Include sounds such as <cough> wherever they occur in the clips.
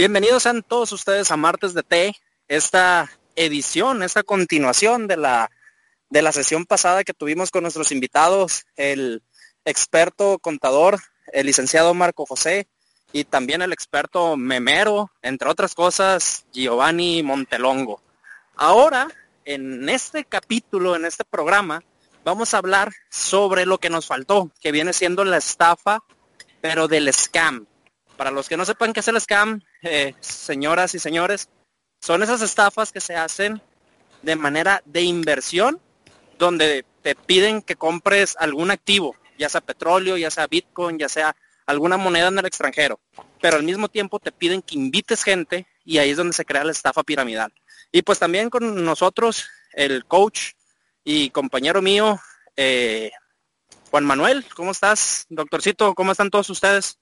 Bienvenidos a todos ustedes a Martes de Té, esta edición, esta continuación de la, de la sesión pasada que tuvimos con nuestros invitados, el experto contador, el licenciado Marco José y también el experto memero, entre otras cosas, Giovanni Montelongo. Ahora, en este capítulo, en este programa, vamos a hablar sobre lo que nos faltó, que viene siendo la estafa, pero del scam. Para los que no sepan qué es el scam, eh, señoras y señores, son esas estafas que se hacen de manera de inversión, donde te piden que compres algún activo, ya sea petróleo, ya sea Bitcoin, ya sea alguna moneda en el extranjero, pero al mismo tiempo te piden que invites gente y ahí es donde se crea la estafa piramidal. Y pues también con nosotros, el coach y compañero mío, eh, Juan Manuel, ¿cómo estás? Doctorcito, ¿cómo están todos ustedes?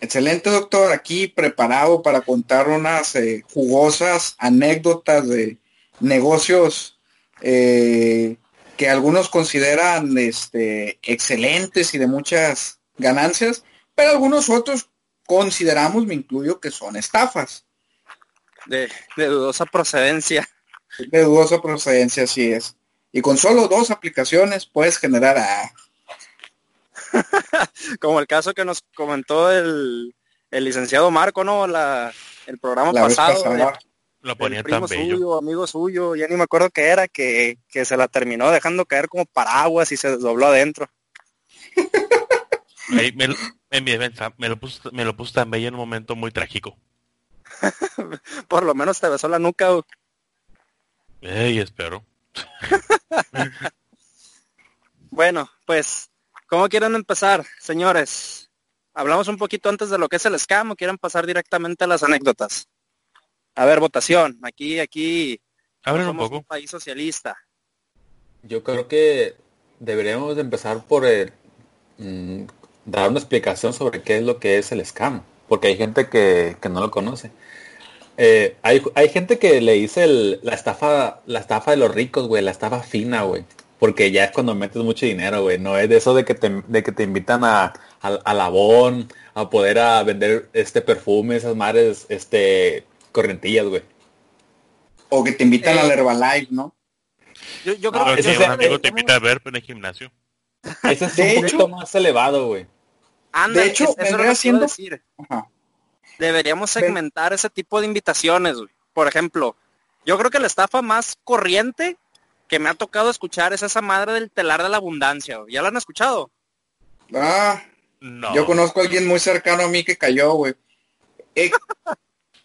Excelente, doctor. Aquí preparado para contar unas eh, jugosas anécdotas de negocios eh, que algunos consideran este, excelentes y de muchas ganancias, pero algunos otros consideramos, me incluyo, que son estafas. De, dudosa procedencia. De dudosa procedencia, así es. Y con solo dos aplicaciones puedes generar a <laughs> Como el caso que nos comentó el, el licenciado Marco, ¿no? La, el programa pasado. Lo ponía primo suyo, amigo suyo, ya ni me acuerdo qué era, que, que se la terminó dejando caer como paraguas y se desdobló adentro. me, en mi defensa, me lo, puso, me lo puso tan bello en un momento muy trágico. <laughs> Por lo menos te besó la nuca. Ey, espero. <laughs> bueno, pues ¿Cómo quieren empezar, señores? Hablamos un poquito antes de lo que es el scam o quieren pasar directamente a las anécdotas. A ver, votación. Aquí, aquí. Abren un poco. Un país socialista. Yo creo que deberíamos empezar por mm, dar una explicación sobre qué es lo que es el scam, porque hay gente que, no lo conoce. Eh, hay, hay, gente que le dice la estafa, la estafa de los ricos, güey, la estafa fina, güey porque ya es cuando metes mucho dinero, güey. No es de eso de que te, de que te invitan a, a, Labón, a poder a vender este perfume, esas mares, este, correntillas, güey. O que te invitan al eh, Herbalife, ¿no? Yo, yo creo que, un amigo te invita a ver en el gimnasio. <laughs> Ese es un hecho, más elevado, güey. de hecho, vendría haciendo... Decir. Deberíamos segmentar ese tipo de invitaciones, güey. Por ejemplo, yo creo que la estafa más corriente que me ha tocado escuchar es esa madre del telar de la abundancia. ¿Ya la han escuchado? Ah, no. Yo conozco a alguien muy cercano a mí que cayó, güey. Eh,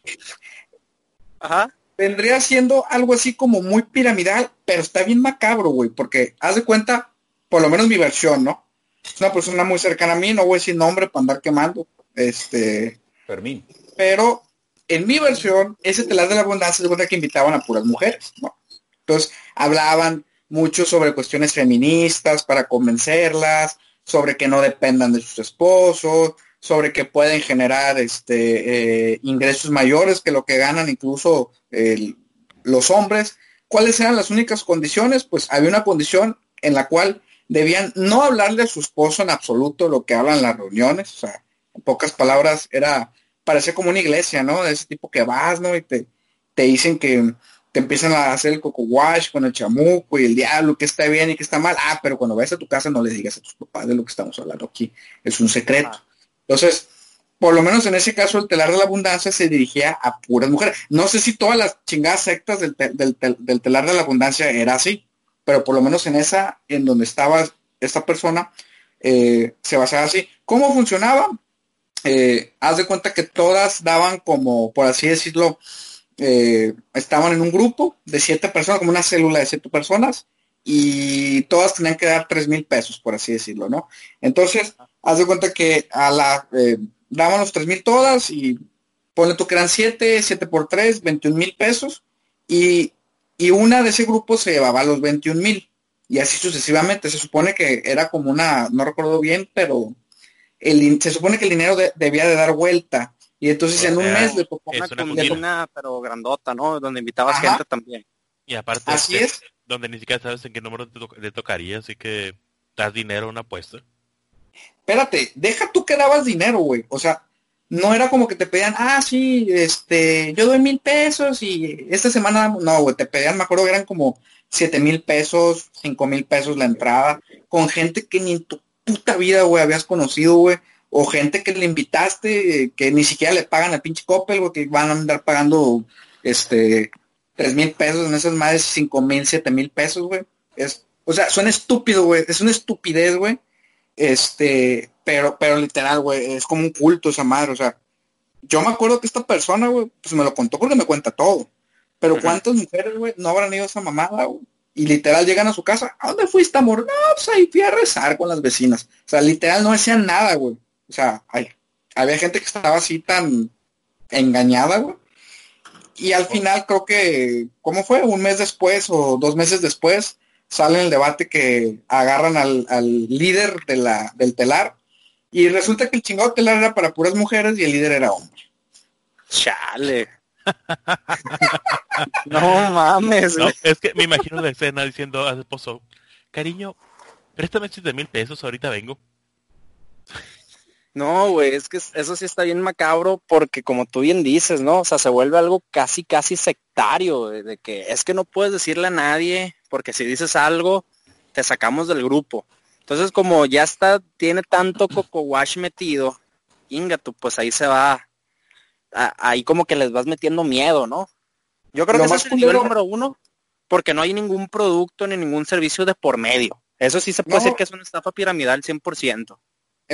<laughs> Ajá. Vendría siendo algo así como muy piramidal, pero está bien macabro, güey, porque haz de cuenta, por lo menos mi versión, ¿no? Es una persona muy cercana a mí, no voy a decir nombre para andar quemando. Este. Fermín. Pero en mi versión, ese telar de la abundancia es cuenta que invitaban a puras mujeres, ¿no? Entonces, hablaban mucho sobre cuestiones feministas para convencerlas, sobre que no dependan de sus esposos, sobre que pueden generar este, eh, ingresos mayores que lo que ganan incluso los hombres. ¿Cuáles eran las únicas condiciones? Pues había una condición en la cual debían no hablarle a su esposo en absoluto lo que hablan las reuniones, o sea, en pocas palabras era, parecía como una iglesia, ¿no? De ese tipo que vas, ¿no? Y te, te dicen que te empiezan a hacer el coco wash con el chamuco y el diablo, que está bien y que está mal. Ah, pero cuando vayas a tu casa no le digas a tus papás de lo que estamos hablando aquí. Es un secreto. Ah. Entonces, por lo menos en ese caso, el telar de la abundancia se dirigía a puras mujeres. No sé si todas las chingadas sectas del, telar de la abundancia era así, pero por lo menos en esa, en donde estaba esta persona, eh, se basaba así. ¿Cómo funcionaba? Eh, haz de cuenta que todas daban como, por así decirlo, eh, estaban en un grupo de siete personas, como una célula de siete personas, y todas tenían que dar tres mil pesos, por así decirlo, ¿no? Entonces, haz de cuenta que a la, eh, daban los tres mil todas y ponle tú que eran siete, siete por tres, 21 mil pesos, y, y una de ese grupo se llevaba los 21 mil, y así sucesivamente. Se supone que era como una, no recuerdo bien, pero el, se supone que el dinero debía de dar vuelta y entonces en un mes le tocó una pero grandota, ¿no? Donde invitabas gente también. Y aparte, así es. Donde ni siquiera sabes en qué número te, tocaría, así que das dinero a una apuesta. Espérate, deja tú que dabas dinero, güey. O sea, no era como que te pedían, ah, sí, este, yo doy mil pesos y esta semana, no, güey, te pedían, me acuerdo que eran como siete mil pesos, cinco mil pesos la entrada, con gente que ni en tu puta vida, güey, habías conocido, güey, o gente que le invitaste, que ni siquiera le pagan al pinche Coppel, güey, que van a andar pagando, este, tres mil pesos en esas de cinco mil, siete mil pesos, güey. Es, o sea, suena estúpido, güey, es una estupidez, güey. Este, pero, pero literal, güey, es como un culto esa madre, o sea, yo me acuerdo que esta persona, güey, pues me lo contó porque me cuenta todo. Pero ¿cuántas mujeres, güey, no habrán ido a esa mamada, güey? Y literal llegan a su casa, ¿a dónde fuiste, amor? No, pues ahí fui a rezar con las vecinas. O sea, literal no decían nada, güey. O sea, hay, había gente que estaba así tan engañada, güey. Y al final creo que, ¿cómo fue? Un mes después o dos meses después, sale el debate que agarran al, al líder de la, del telar y resulta que el chingado telar era para puras mujeres y el líder era hombre. Chale. <laughs> no mames. es que me imagino la escena diciendo al esposo, cariño, préstame siete mil pesos, ahorita vengo. No, güey, es que eso sí está bien macabro porque como tú bien dices, ¿no? O sea, se vuelve algo casi, casi sectario, de que es que no puedes decirle a nadie porque si dices algo, te sacamos del grupo. Entonces, como ya está, tiene tanto coco wash metido, ingato, pues ahí se va, ahí como que les vas metiendo miedo, ¿no? Yo creo que ese es el nivel número uno, porque no hay ningún producto ni ningún servicio de por medio. Eso sí se puede decir que es una estafa piramidal 100%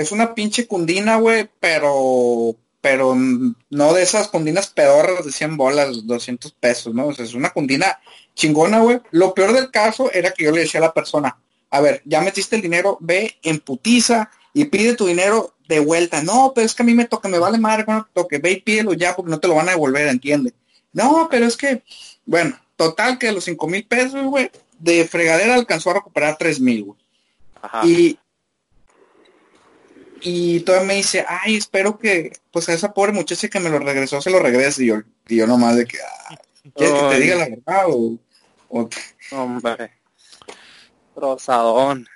es una pinche cundina, güey, pero pero no de esas cundinas pedorras de 100 bolas, 200 pesos, ¿no? O sea, es una cundina chingona, güey. Lo peor del caso era que yo le decía a la persona, a ver, ya metiste el dinero, ve en putiza y pide tu dinero de vuelta. No, pero es que a mí me toca, me vale madre cuando te toque, ve y pídelo ya porque no te lo van a devolver, entiende. No, pero es que, bueno, total que los 5 mil pesos, güey, de fregadera alcanzó a recuperar 3 mil, güey. Y y todavía me dice, ay, espero que, pues a esa pobre muchacha que me lo regresó, se lo regrese. Y yo, y yo nomás de que, ah, ¿quieres que te diga la verdad? O, Hombre, rosadón.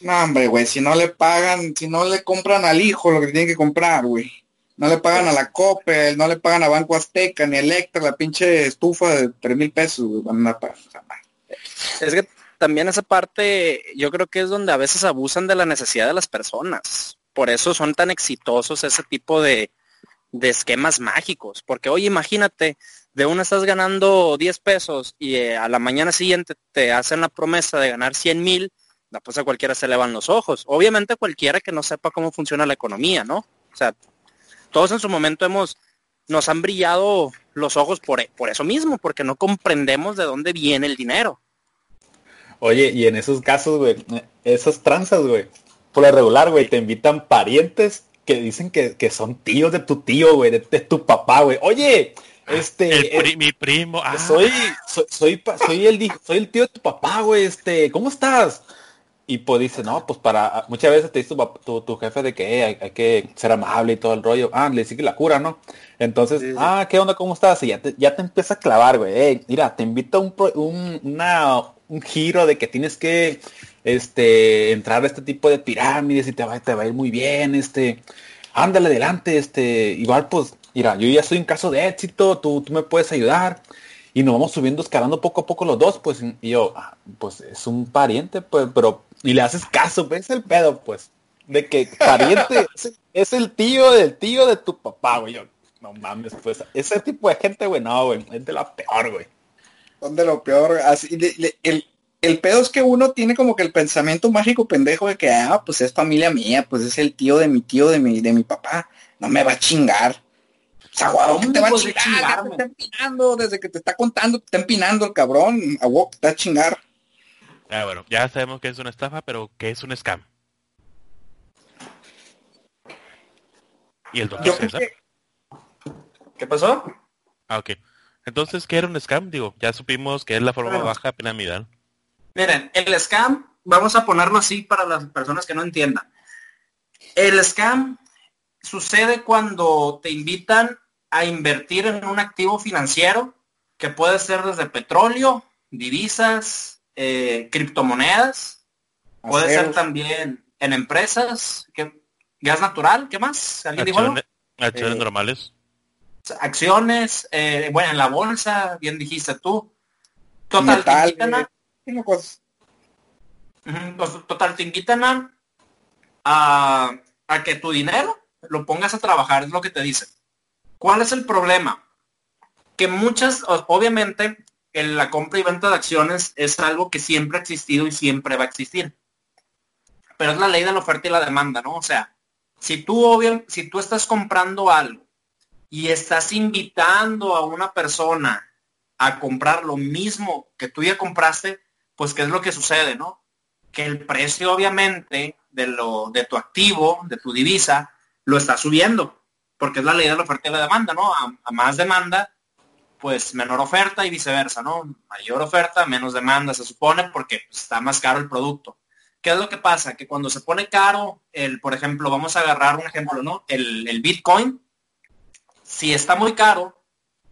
No, hombre, güey, si no le pagan, si no le compran al hijo lo que tienen que comprar, güey. No le pagan a la COPE, no le pagan a Banco Azteca, ni Electra, la pinche estufa de tres mil pesos, güey, van a pagar. es que también esa parte yo creo que es donde a veces abusan de la necesidad de las personas. Por eso son tan exitosos ese tipo de, esquemas mágicos. Porque oye, imagínate, de una estás ganando 10 pesos y eh, a la mañana siguiente te hacen la promesa de ganar 100 mil, pues a cualquiera se le van los ojos. Obviamente cualquiera que no sepa cómo funciona la economía, ¿no? O sea, todos en su momento hemos, nos han brillado los ojos por, por eso mismo, porque no comprendemos de dónde viene el dinero. Oye, y en esos casos, güey, esas tranzas, güey, por la regular, güey, te invitan parientes que dicen que, son tíos de tu tío, güey, de, tu papá, güey. Oye, este... El mi primo. Ah. Soy, soy, soy, soy, el, soy el tío de tu papá, güey, este, ¿cómo estás? Y pues dice, no, pues para, muchas veces te dice tu, tu, jefe de que hay, que ser amable y todo el rollo. Ah, le dice que la cura, ¿no? Entonces, ah, ¿qué onda? ¿Cómo estás? Y ya te, ya te empieza a clavar, güey. mira, te invito a un, un, una, un giro de que tienes que este entrar a este tipo de pirámides y te va, te va a ir muy bien, este, ándale adelante, este, igual pues, mira, yo ya soy un caso de éxito, tú, tú me puedes ayudar. Y nos vamos subiendo, escalando poco a poco los dos, pues, y yo, ah, pues es un pariente, pues, pero, y le haces caso, ves el pedo, pues, de que pariente <laughs> es, el tío del tío de tu papá, güey. Yo, no mames, pues, ese tipo de gente, güey, no, güey, es de la peor, güey son de lo peor. Así, el, el pedo es que uno tiene como que el pensamiento mágico pendejo de que, ah, pues es familia mía, pues es el tío de mi tío, de mi, de mi papá. No me va a chingar. O sea, te va a chingar? te está empinando, desde que te está contando, te está empinando el cabrón. A te va a chingar. Ah, bueno, ya sabemos que es una estafa, pero que es un scam. ¿Y el doctor César? ¿Qué pasó? Ah, ok. Entonces, ¿qué era un scam? Digo, ya supimos que es la forma baja piramidal. Miren, el scam, vamos a ponerlo así para las personas que no entiendan. El scam sucede cuando te invitan a invertir en un activo financiero que puede ser desde petróleo, divisas, eh, criptomonedas, puede ser también en empresas, gas natural, ¿qué más? ¿Alguien dijo Acciones Eh, normales. acciones, eh, bueno, en la bolsa, bien dijiste tú. Total, Metal, te invitan a- güey. Tiene cosas. Ujú, pues, Total, te invitan a, a, que tu dinero lo pongas a trabajar, es lo que te dicen. ¿Cuál es el problema? Que muchas, obviamente, en la compra y venta de acciones es algo que siempre ha existido y siempre va a existir. Pero es la ley de la oferta y la demanda, ¿no? O sea, si tú, obvio, si tú estás comprando algo y estás invitando a una persona a comprar lo mismo que tú ya compraste, pues ¿qué es lo que sucede, no? Que el precio obviamente de lo de tu activo, de tu divisa, lo está subiendo, porque es la ley de la oferta y la demanda, ¿no? A más demanda, pues menor oferta y viceversa, ¿no? Mayor oferta, menos demanda, se supone, porque pues, está más caro el producto. ¿Qué es lo que pasa? Que cuando se pone caro, el, por ejemplo, vamos a agarrar un ejemplo, ¿no? El, el Bitcoin, si está muy caro,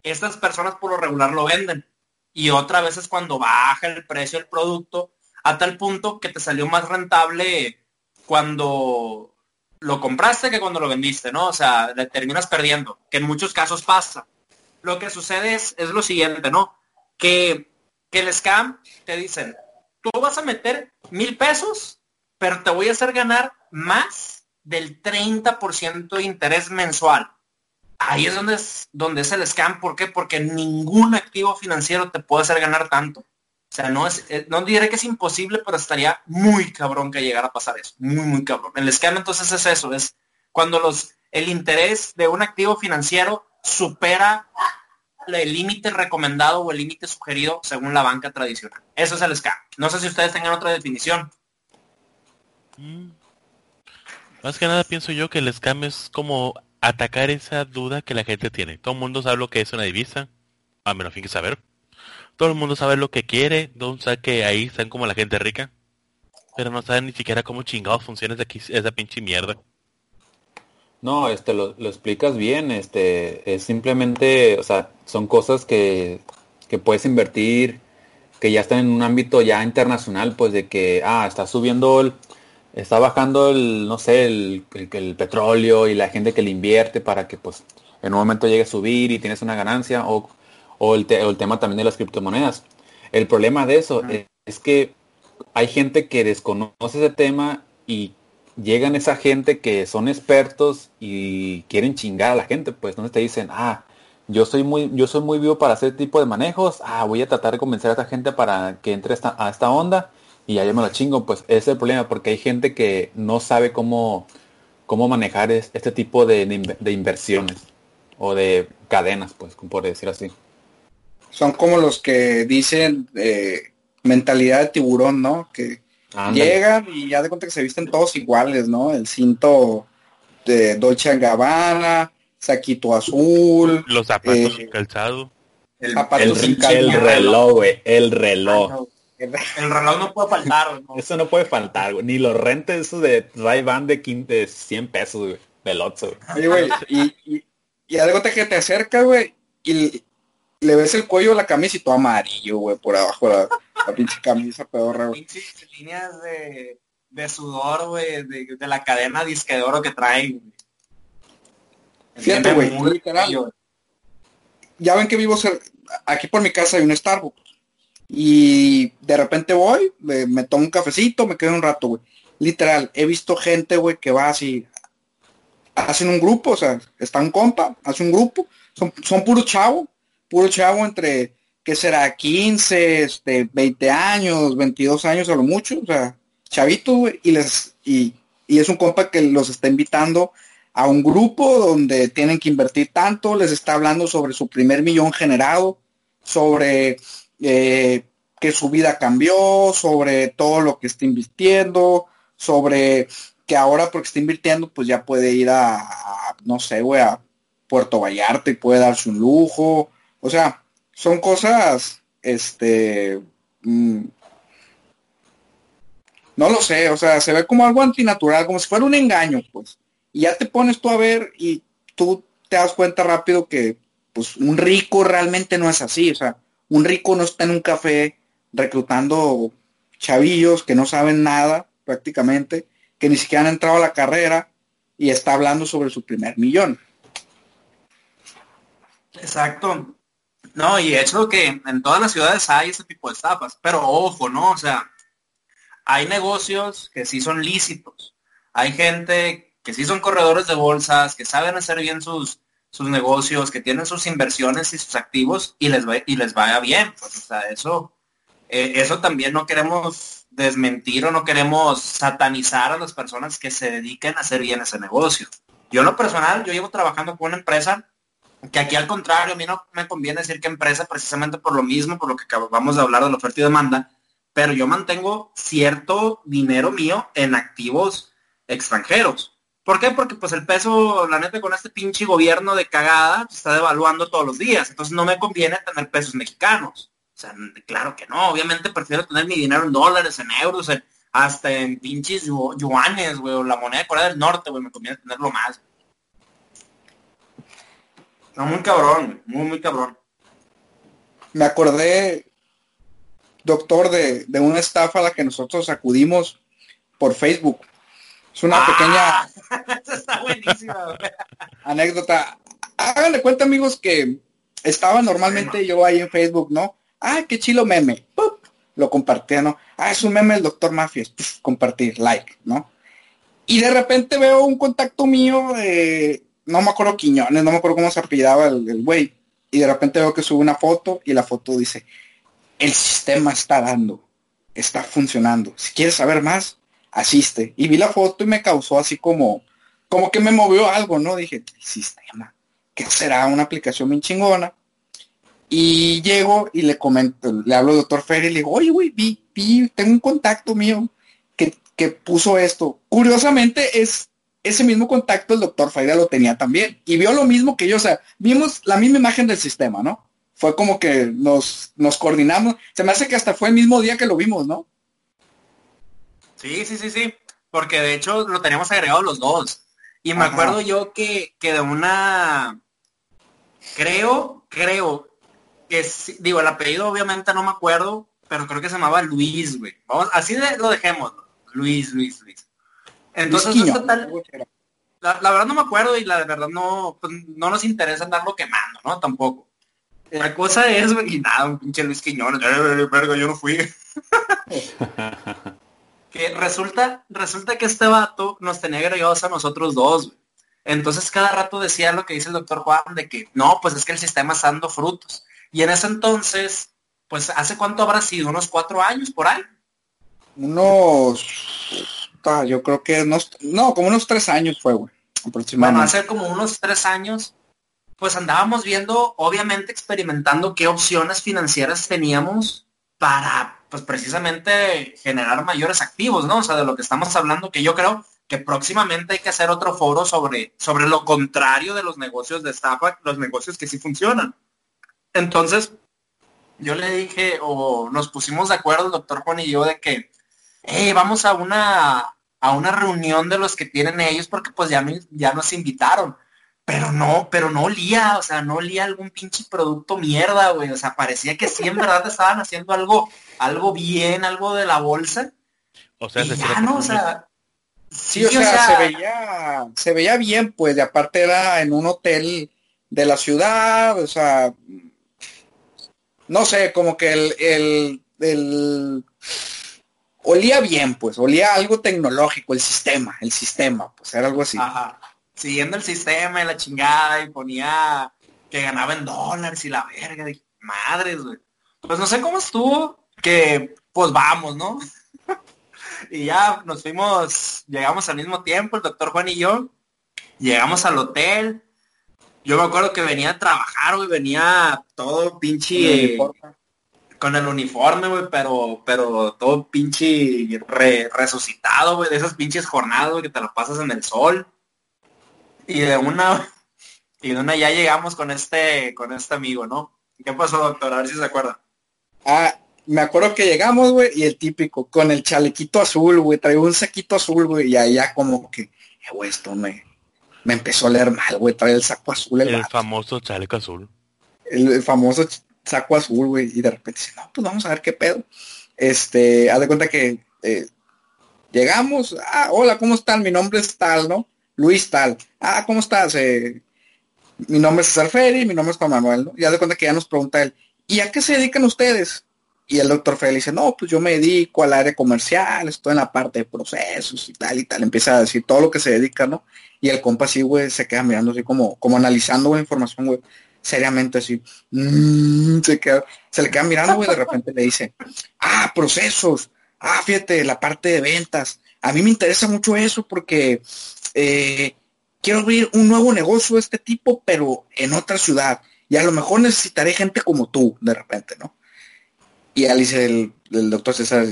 estas personas por lo regular lo venden. Y otra vez es cuando baja el precio del producto a tal punto que te salió más rentable cuando lo compraste que cuando lo vendiste, ¿no? O sea, le terminas perdiendo, que en muchos casos pasa. Lo que sucede es, es lo siguiente, ¿no? Que, que el scam te dicen, tú vas a meter mil pesos, pero te voy a hacer ganar más del 30% de interés mensual. Ahí es donde es donde es el scam. ¿Por qué? Porque ningún activo financiero te puede hacer ganar tanto. O sea, no es, eh, no diré que es imposible, pero estaría muy cabrón que llegara a pasar eso. Muy, muy cabrón. El scam entonces es eso, es cuando los, el interés de un activo financiero supera el límite recomendado o el límite sugerido según la banca tradicional. Eso es el scam. No sé si ustedes tengan otra definición. Mm. Más que nada pienso yo que el scam es como atacar esa duda que la gente tiene. Todo el mundo sabe lo que es una divisa, a menos fin que saber. Todo el mundo sabe lo que quiere, mundo sabe que ahí están como la gente rica, pero no saben ni siquiera cómo chingados funciona esa, esa pinche mierda. No, este, lo, lo explicas bien, este, es simplemente, o sea, son cosas que, que puedes invertir, que ya están en un ámbito ya internacional, pues de que, ah, está subiendo el, está bajando el, no sé, el, el- el petróleo y la gente que le invierte para que, pues, en un momento llegue a subir y tienes una ganancia, o, o el, te- o el tema también de las criptomonedas. El problema de eso es, es que hay gente que desconoce ese tema y llegan esa gente que son expertos y quieren chingar a la gente, pues entonces te dicen, ah, yo soy muy, yo soy muy vivo para hacer tipo de manejos, ah, voy a tratar de convencer a esta gente para que entre esta, a esta onda y ya yo me la chingo, pues ese es el problema, porque hay gente que no sabe cómo, cómo manejar es- este tipo de, de inversiones o de cadenas, pues, por decir así. Son como los que dicen eh, mentalidad de tiburón, ¿no? Que Llegan y ya de cuenta que se visten todos iguales, ¿no? El cinto de Dolce Gabbana, saquito azul, Los zapatos, Eh, el calzado. El, zapatos El, sin reloj, güey, el reloj. el reloj no puede faltar. ¿no? <laughs> Eso no puede faltar, güey. Ni los rentes esos de de, quin- de 100 pesos, güey. Del y, y, y haz de cuenta que te acercas, güey, y le ves el cuello de la camisa y todo amarillo, güey, por abajo la, la pinche camisa pedorra, güey. Pinches líneas de, de sudor, güey, de, de la cadena disque de oro que traen. güey. Fíjate, güey, muy literal. Ya ven que vivo aquí por mi casa hay un Starbucks. Y de repente voy, me, me tomo un cafecito, me quedo un rato, güey. Literal, he visto gente, güey, que va así, hacen un grupo, o sea, está un compa, hace un grupo, son, son puro chavo, puro chavo entre, ¿qué será? 15, este, 20 años, 22 años a lo mucho, o sea, chavitos, güey, y les, y, y es un compa que los está invitando a un grupo donde tienen que invertir tanto, les está hablando sobre su primer millón generado, sobre eh, que su vida cambió, sobre todo lo que está invirtiendo, sobre que ahora porque está invirtiendo, pues ya puede ir a, no sé, güey, a Puerto Vallarta y puede darse un lujo. O sea, son cosas, este, mm, no lo sé, o sea, se ve como algo antinatural, como si fuera un engaño, pues. Y ya te pones tú a ver y tú te das cuenta rápido que, pues, un rico realmente no es así, o sea, un rico no está en un café reclutando chavillos que no saben nada prácticamente, que ni siquiera han entrado a la carrera y está hablando sobre su primer millón. Exacto. No, y hecho que en todas las ciudades hay ese tipo de estafas, pero ojo, ¿no? O sea, hay negocios que sí son lícitos. Hay gente que sí son corredores de bolsas, que saben hacer bien sus, sus negocios, que tienen sus inversiones y sus activos y les, va, y les vaya bien. Pues, o sea, eso, eh, eso también no queremos desmentir o no queremos satanizar a las personas que se dediquen a hacer bien ese negocio. Yo en lo personal, yo llevo trabajando con una empresa que aquí al contrario, a mí no me conviene decir que empresa precisamente por lo mismo, por lo que acabamos de hablar de la oferta y demanda, pero yo mantengo cierto dinero mío en activos extranjeros. ¿Por qué? Porque pues el peso, la neta, con este pinche gobierno de cagada, se está devaluando todos los días. Entonces no me conviene tener pesos mexicanos. O sea, claro que no. Obviamente prefiero tener mi dinero en dólares, en euros, hasta en pinches yuanes, güey, o la moneda de Corea del Norte, güey, me conviene tenerlo más. No, muy cabrón, muy, muy cabrón. Me acordé, doctor, de, de una estafa a la que nosotros acudimos por Facebook. Es una ah, pequeña <laughs> está buenísima, anécdota. Háganle cuenta, amigos, que estaba normalmente yo ahí en Facebook, ¿no? Ah, qué chilo meme. Lo compartía, ¿no? Ah, es un meme del doctor Mafias. compartir, like, ¿no? Y de repente veo un contacto mío de no me acuerdo Quiñones, no me acuerdo cómo se apellidaba el güey. Y de repente veo que sube una foto y la foto dice, el sistema está dando, está funcionando. Si quieres saber más, asiste. Y vi la foto y me causó así como, como que me movió algo, ¿no? Dije, el sistema, ¿qué será? Una aplicación bien chingona. Y llego y le comento, le hablo al doctor Ferry y le digo, oye, güey, vi, vi, tengo un contacto mío que, que puso esto. Curiosamente es ese mismo contacto el doctor Faida lo tenía también. Y vio lo mismo que yo, o sea, vimos la misma imagen del sistema, ¿no? Fue como que nos, nos coordinamos. Se me hace que hasta fue el mismo día que lo vimos, ¿no? Sí, sí, sí, sí. Porque de hecho lo teníamos agregado los dos. Y me acuerdo yo que, que de una... Creo, creo, que digo, el apellido obviamente no me acuerdo, pero creo que se llamaba Luis, güey. Vamos, así de, lo dejemos. Luis, Luis, Luis. Entonces, la, verdad no me acuerdo y la verdad no, pues, no nos interesa andarlo quemando, ¿no? Tampoco. La cosa es, y nada, un pinche Luis Quiñones, verga, yo no fui. <laughs> que resulta, resulta que este vato nos tenía agregados a nosotros dos, Entonces cada rato decía lo que dice el doctor Juan de que no, pues es que el sistema está dando frutos. Y en ese entonces, pues hace cuánto habrá sido, unos cuatro años por ahí. Unos yo creo que no, como unos tres años fue, güey. Bueno, hace como unos tres años, pues andábamos viendo, obviamente experimentando qué opciones financieras teníamos para, pues precisamente generar mayores activos, ¿no? O sea, de lo que estamos hablando, que yo creo que próximamente hay que hacer otro foro sobre, sobre lo contrario de los negocios de estafa, los negocios que sí funcionan. Entonces, yo le dije, o nos pusimos de acuerdo el doctor Juan y yo, de que, hey, vamos a una, a una reunión de los que tienen ellos porque pues ya, ya nos invitaron. Pero no, pero no olía, o sea, no olía algún pinche producto mierda, güey. O sea, parecía que sí en verdad estaban haciendo algo, algo bien, algo de la bolsa. O sea, ya no, o sea. Sí, o, sea, se veía, se veía bien, pues, de aparte era en un hotel de la ciudad, o sea, no sé, como que el, el, el olía bien, pues, olía algo tecnológico, el sistema, el sistema, pues era algo así. Ajá. Siguiendo el sistema y la chingada y ponía que ganaba en dólares y la verga, de madres, güey. Pues no sé cómo estuvo, que pues vamos, ¿no? <laughs> y ya nos fuimos, llegamos al mismo tiempo, el doctor Juan y yo, llegamos al hotel. Yo me acuerdo que venía a trabajar, güey, venía todo pinche con el uniforme, güey, pero, pero todo pinche resucitado, güey, de esas pinches jornadas, güey, que te lo pasas en el sol. Y de una, <laughs> y de una ya llegamos con este, con este amigo, ¿no? ¿Qué pasó, doctor? A ver si se acuerda. Ah, me acuerdo que llegamos, güey, y el típico, con el chalequito azul, güey, traigo un saquito azul, güey, y allá como que, eh, güey, esto me, me empezó a leer mal, güey, trae el saco azul. El, famoso chaleco azul. el famoso saco azul, güey, y de repente dice, no, pues vamos a ver qué pedo. Este, haz de cuenta que eh, llegamos, ah, hola, ¿cómo están? Mi nombre es tal, ¿no? Luis tal. Ah, ¿cómo estás? Eh, mi nombre es César Ferry, mi nombre es Juan Manuel, ¿no? Y haz de cuenta que ya nos pregunta él, ¿y a qué se dedican ustedes? Y el doctor Ferry dice, no, pues yo me dedico al área comercial, estoy en la parte de procesos y tal y tal. Empieza a decir todo lo que se dedica, ¿no? Y el compa así, güey, se queda mirando así como, como analizando la información, güey, seriamente así. Mm, se, le queda mirando, güey, de repente le dice, ah, procesos, ah, fíjate, la parte de ventas. A mí me interesa mucho eso porque eh, quiero abrir un nuevo negocio de este tipo, pero en otra ciudad. Y a lo mejor necesitaré gente como tú, de repente, ¿no? Y al dice el, doctor César,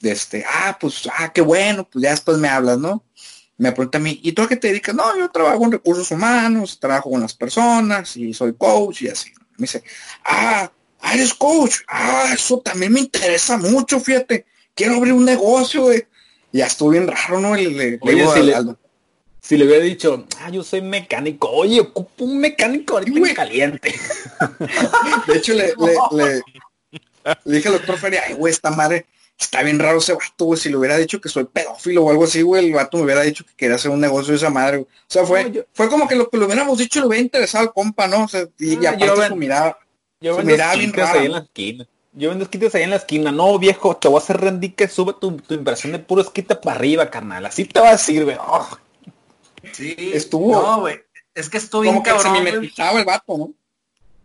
de este, ah, pues, ah, qué bueno, pues ya después me hablas, ¿no? Me pregunta a mí, ¿y tú a qué te dedicas? No, yo trabajo en recursos humanos, trabajo con las personas y soy coach y así. Me dice, ah, ah eres coach. Ah, eso también me interesa mucho, fíjate. Quiero abrir un negocio, güey. Ya estuvo bien raro, ¿no? Le, si le hubiera dicho, ah, yo soy mecánico, oye, ocupo un mecánico ahorita caliente. <laughs> De hecho, le, le, dije al doctor Feria, ay, güey, esta madre, está bien raro ese vato, güey. Si le hubiera dicho que soy pedófilo o algo así, güey, el vato me hubiera dicho que quería hacer un negocio de esa madre, O sea, fue, fue como que lo que lo hubiéramos dicho le hubiera interesado al compa, ¿no? O sea, y, ah, aparte yo su mirada, yo su mirada bien rara. Ahí en la esquina. Yo vendo esquites ahí en la esquina. No, viejo, te voy a hacer rendir que sube tu, tu inversión de puro esquite para arriba, carnal. Así te va a decir, güey. Oh, Sí. Estuvo. No, güey. Es que estuvo bien cabrón. Que se el vato, ¿no?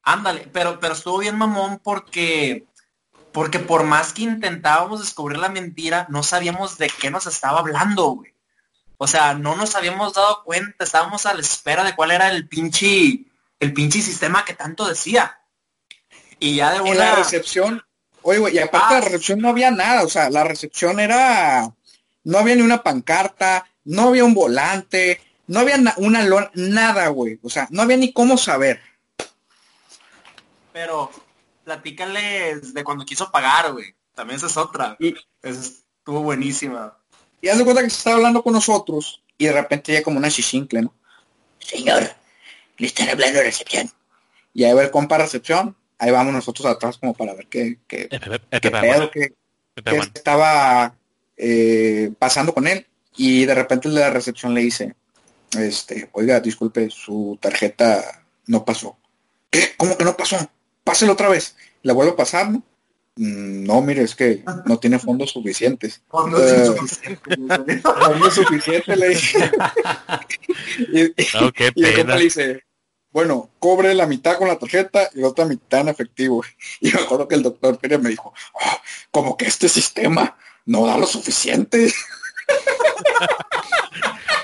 Ándale, pero, pero estuvo bien mamón porque. Porque por más que intentábamos descubrir la mentira, no sabíamos de qué nos estaba hablando, güey. O sea, no nos habíamos dado cuenta, estábamos a la espera de cuál era el pinche, el pinche sistema que tanto decía. Y ya de una... En la recepción, oye, güey, y aparte de la ah. recepción no había nada, o sea, la recepción era, no había ni una pancarta, no había un volante, no había una lona, nada, güey. O sea, no había ni cómo saber. Pero platícales de cuando quiso pagar, güey. También esa es otra. Y, estuvo buenísima. Y haz de cuenta que se estaba hablando con nosotros y de repente ya como una chichincle, ¿no? Señor, le están hablando de recepción. Y ahí va el compa recepción. Ahí vamos nosotros atrás como para ver qué, qué, qué, estaba eh, pasando con él. Y de repente el de la recepción le dice, este, oiga, disculpe, su tarjeta no pasó. ¿Qué? ¿Cómo que no pasó? Páselo otra vez. Le vuelvo a pasar, ¿no? Mm, no, mire, es que no tiene fondos suficientes. Fondos <laughs> suficientes, le dije. <laughs> y, le dice, bueno, cobre la mitad con la tarjeta y la otra mitad en efectivo. <laughs> Y me acuerdo que el doctor Pérez me dijo, oh, como que este sistema no da lo suficiente.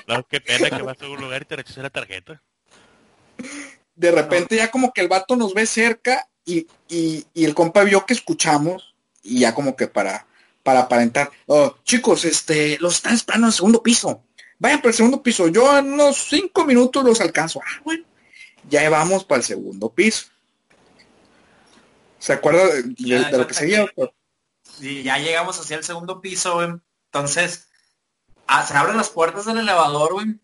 no, qué pena que vas a un lugar y te rechazas la tarjeta. De repente ya como que el vato nos ve cerca y, el compa vio que escuchamos y ya como que para, para aparentar, oh, chicos, este, los están esperando en el segundo piso. Vayan para el segundo piso. Yo en unos cinco minutos los alcanzo. Ah, bueno. Ya vamos para el segundo piso. ¿Se acuerda de, lo que seguía? Sí, ya llegamos hacia el segundo piso, Entonces, Ah, se abren las puertas del elevador, güey.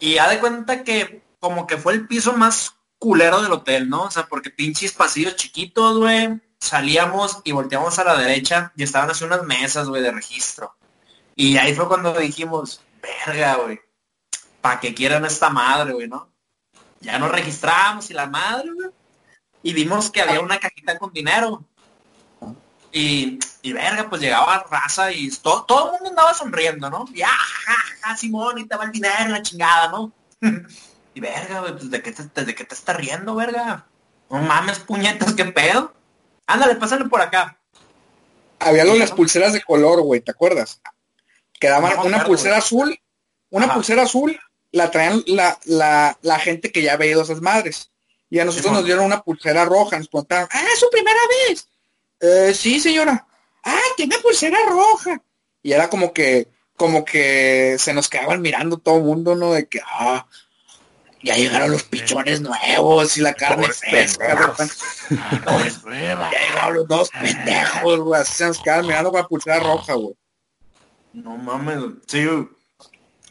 Y ha de cuenta que como que fue el piso más culero del hotel, ¿no? O sea, porque pinches pasillos chiquitos, güey. Salíamos y volteamos a la derecha y estaban así unas mesas, güey, de registro. Y ahí fue cuando dijimos, verga, güey. ¿Para qué quieran esta madre, güey, no? Ya nos registramos y la madre, güey. Y vimos que había una cajita con dinero. Y, y verga, pues llegaba raza y todo, todo el mundo andaba sonriendo, ¿no? Y ah, Simón, y te va el dinero, la chingada, ¿no? <laughs> y verga, güey, pues ¿de qué, te, ¿de qué te estás riendo, verga? No mames, puñetas, qué pedo. Ándale, pásale por acá. Había las pulseras de color, güey, ¿te acuerdas? Quedaban una pulsera azul, una pulsera azul la traían la, la, la gente que ya había ido a esas madres. Y a nosotros nos dieron una pulsera roja, nos preguntaron, ah, es su primera vez. Eh, sí, señora. Ah, tiene pulsera roja. Y era como que, como que se nos quedaban mirando todo el mundo, ¿no? De que, ah, ya llegaron los pichones nuevos y la carne fresca. ya llegaron los dos pendejos, güey. Así se nos quedaban mirando con la pulsera roja, güey. No mames, sí,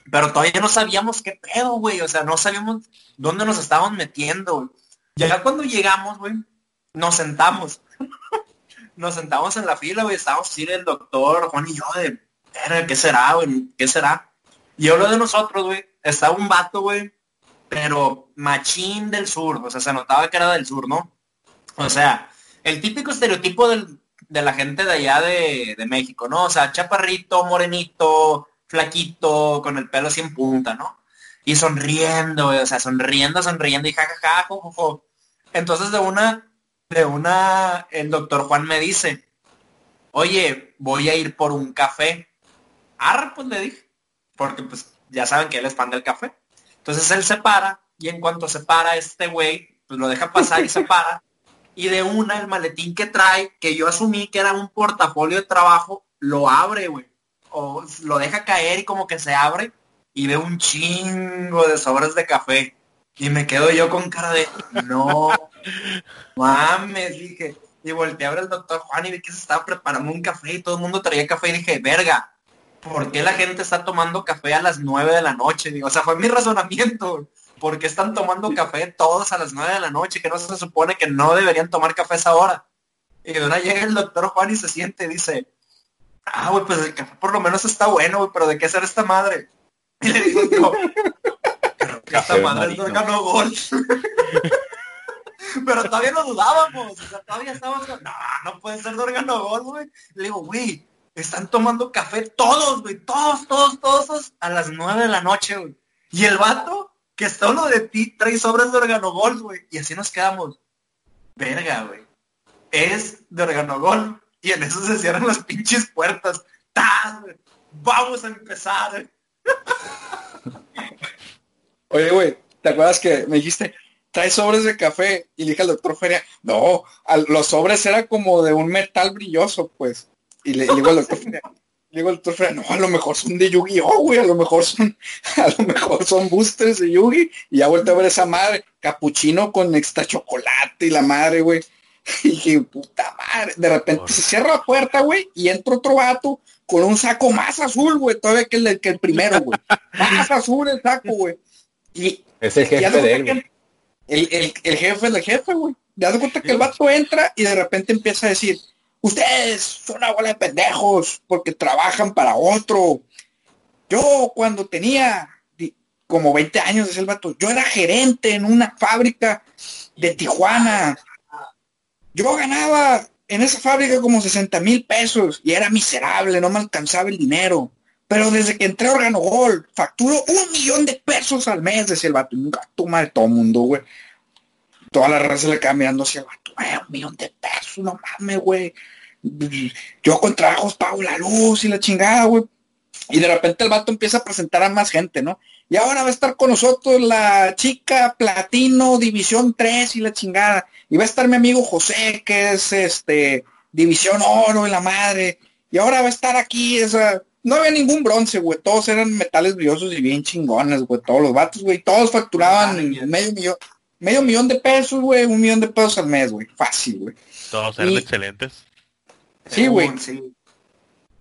Pero todavía no sabíamos qué pedo, güey. O sea, no sabíamos dónde nos estábamos metiendo, güey. Ya cuando llegamos, güey, nos sentamos <laughs> nos sentamos en la fila, güey, estábamos así el doctor, Juan y yo de, ¿qué será, güey? ¿Qué será? Y lo de nosotros, güey, estaba un vato, güey, pero machín del sur, o sea, se notaba que era del sur, ¿no? O sea, el típico estereotipo del, de la gente de allá de, de, México, ¿no? O sea, chaparrito, morenito, flaquito, con el pelo en punta, ¿no? Y sonriendo, o sea, sonriendo, sonriendo y jajaja, jojojo. Entonces de una, de una, el doctor Juan me dice, oye, voy a ir por un café. Ah, pues le dije, porque pues ya saben que él es fan del café. Entonces él se para y en cuanto se para este güey, pues lo deja pasar y se <laughs> para y de una el maletín que trae, que yo asumí que era un portafolio de trabajo, lo abre, güey. O lo deja caer y como que se abre y ve un chingo de sobres de café. Y me quedo yo con cara de, no, <laughs> mames, dije. Y volteé a ver al doctor Juan y vi que se estaba preparando un café y todo el mundo traía café y dije, verga, ¿por qué la gente está tomando café a las nueve de la noche? Digo, o sea, fue mi <laughs> razonamiento. ¿por qué están tomando café todos a las nueve de la noche? Que no se supone que no deberían tomar café a esa hora. Y de una llega el doctor Juan y se siente y dice, ah, güey, pues el café por lo menos está bueno, güey, pero ¿de qué hacer esta madre? Y le digo yo, esta madre es de órgano gol. <laughs> pero todavía no dudábamos, o sea, todavía estábamos, no, no puede ser de órgano gol, güey. Le digo, güey, están tomando café todos, güey, todos, todos, todos a las nueve de la noche, güey. Y el vato que está uno de ti trae sobres de organogol, güey. Y así nos quedamos. Verga, güey. Es de organogol. Y en eso se cierran las pinches puertas. Vamos a empezar. <laughs> Oye, güey, ¿te acuerdas que me dijiste, trae sobres de café? Y le dije al doctor Feria, no, los sobres eran como de un metal brilloso, pues. Y le, digo al doctor Feria, Digo el doctor no, a lo mejor son de Yu-Gi-Oh, güey, a lo mejor son, <laughs> a lo mejor son boosters de Yugi. Y ya vuelto a ver esa madre, capuchino con extra chocolate y la madre, güey. <laughs> Y dije, puta madre. De repente se cierra la puerta, güey, y entra otro vato con un saco más azul, güey, todavía que el, que el primero, güey. Más azul el saco, güey. Y, es el jefe de él. El, el, el, jefe del jefe, güey. Te das cuenta que el vato entra y de repente empieza a decir, ustedes son una bola de pendejos porque trabajan para otro. Yo cuando tenía como 20 años, de el yo era gerente en una fábrica de Tijuana. Yo ganaba en esa fábrica como 60 mil pesos y era miserable, no me alcanzaba el dinero. Pero desde que entré a Organo Gol, facturo un millón de pesos al mes, decía el vato. Un gato mal todo mundo, güey. Toda la raza le queda mirando hacia el vato, un millón de pesos, no mames, güey yo con trabajos pago la luz y la chingada, güey. Y de repente el vato empieza a presentar a más gente, ¿no? Y ahora va a estar con nosotros la chica platino, división 3 y la chingada. Y va a estar mi amigo José, que es este, división oro y la madre. Y ahora va a estar aquí, esa... No había ningún bronce, güey. Todos eran metales brillosos y bien chingones, güey. Todos los vatos, güey. Todos facturaban medio millón, medio millón de pesos, güey. Un millón de pesos al mes, güey. Fácil, güey. Todos eran excelentes. Sí, güey.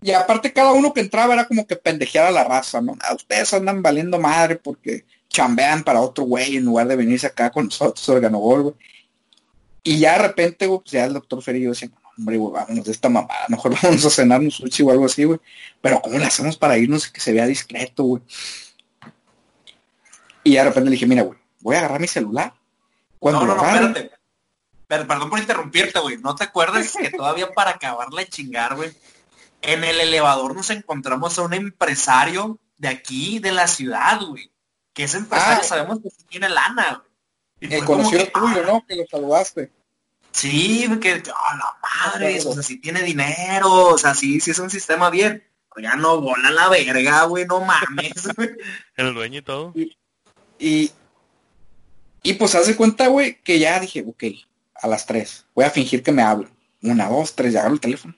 Y aparte cada uno que entraba era como que pendejear a la raza, ¿no? Ah, ustedes andan valiendo madre porque chambean para otro güey en lugar de venirse acá con nosotros, organogol, güey. Y ya de repente, güey, pues ya el doctor Ferillo decía, hombre, güey, vámonos de esta mamada, mejor <laughs> vamos a cenar un sushi o algo así, güey. Pero ¿cómo le hacemos para irnos que se vea discreto, güey? Y ya de repente le dije, mira, güey, voy a agarrar mi celular. Cuando no, no, espérate perdón por interrumpirte, güey. ¿No te acuerdas que <laughs> todavía para acabarla de chingar, güey? En el elevador nos encontramos a un empresario de aquí, de la ciudad, güey. Que ese empresario ah. sabemos que tiene lana, güey. El conocido tuyo, ¿no? Que lo saludaste. Sí, que, oh, la madre, o sea, si tiene dinero, o sea, sí, sí es un sistema bien. Ya no bola la verga, güey, no mames, <laughs> El dueño y todo. Y, y, y pues hace cuenta, güey, que ya dije, ok, a las 3. Voy a fingir que me hablo. Una, dos, tres, ya agarro el teléfono.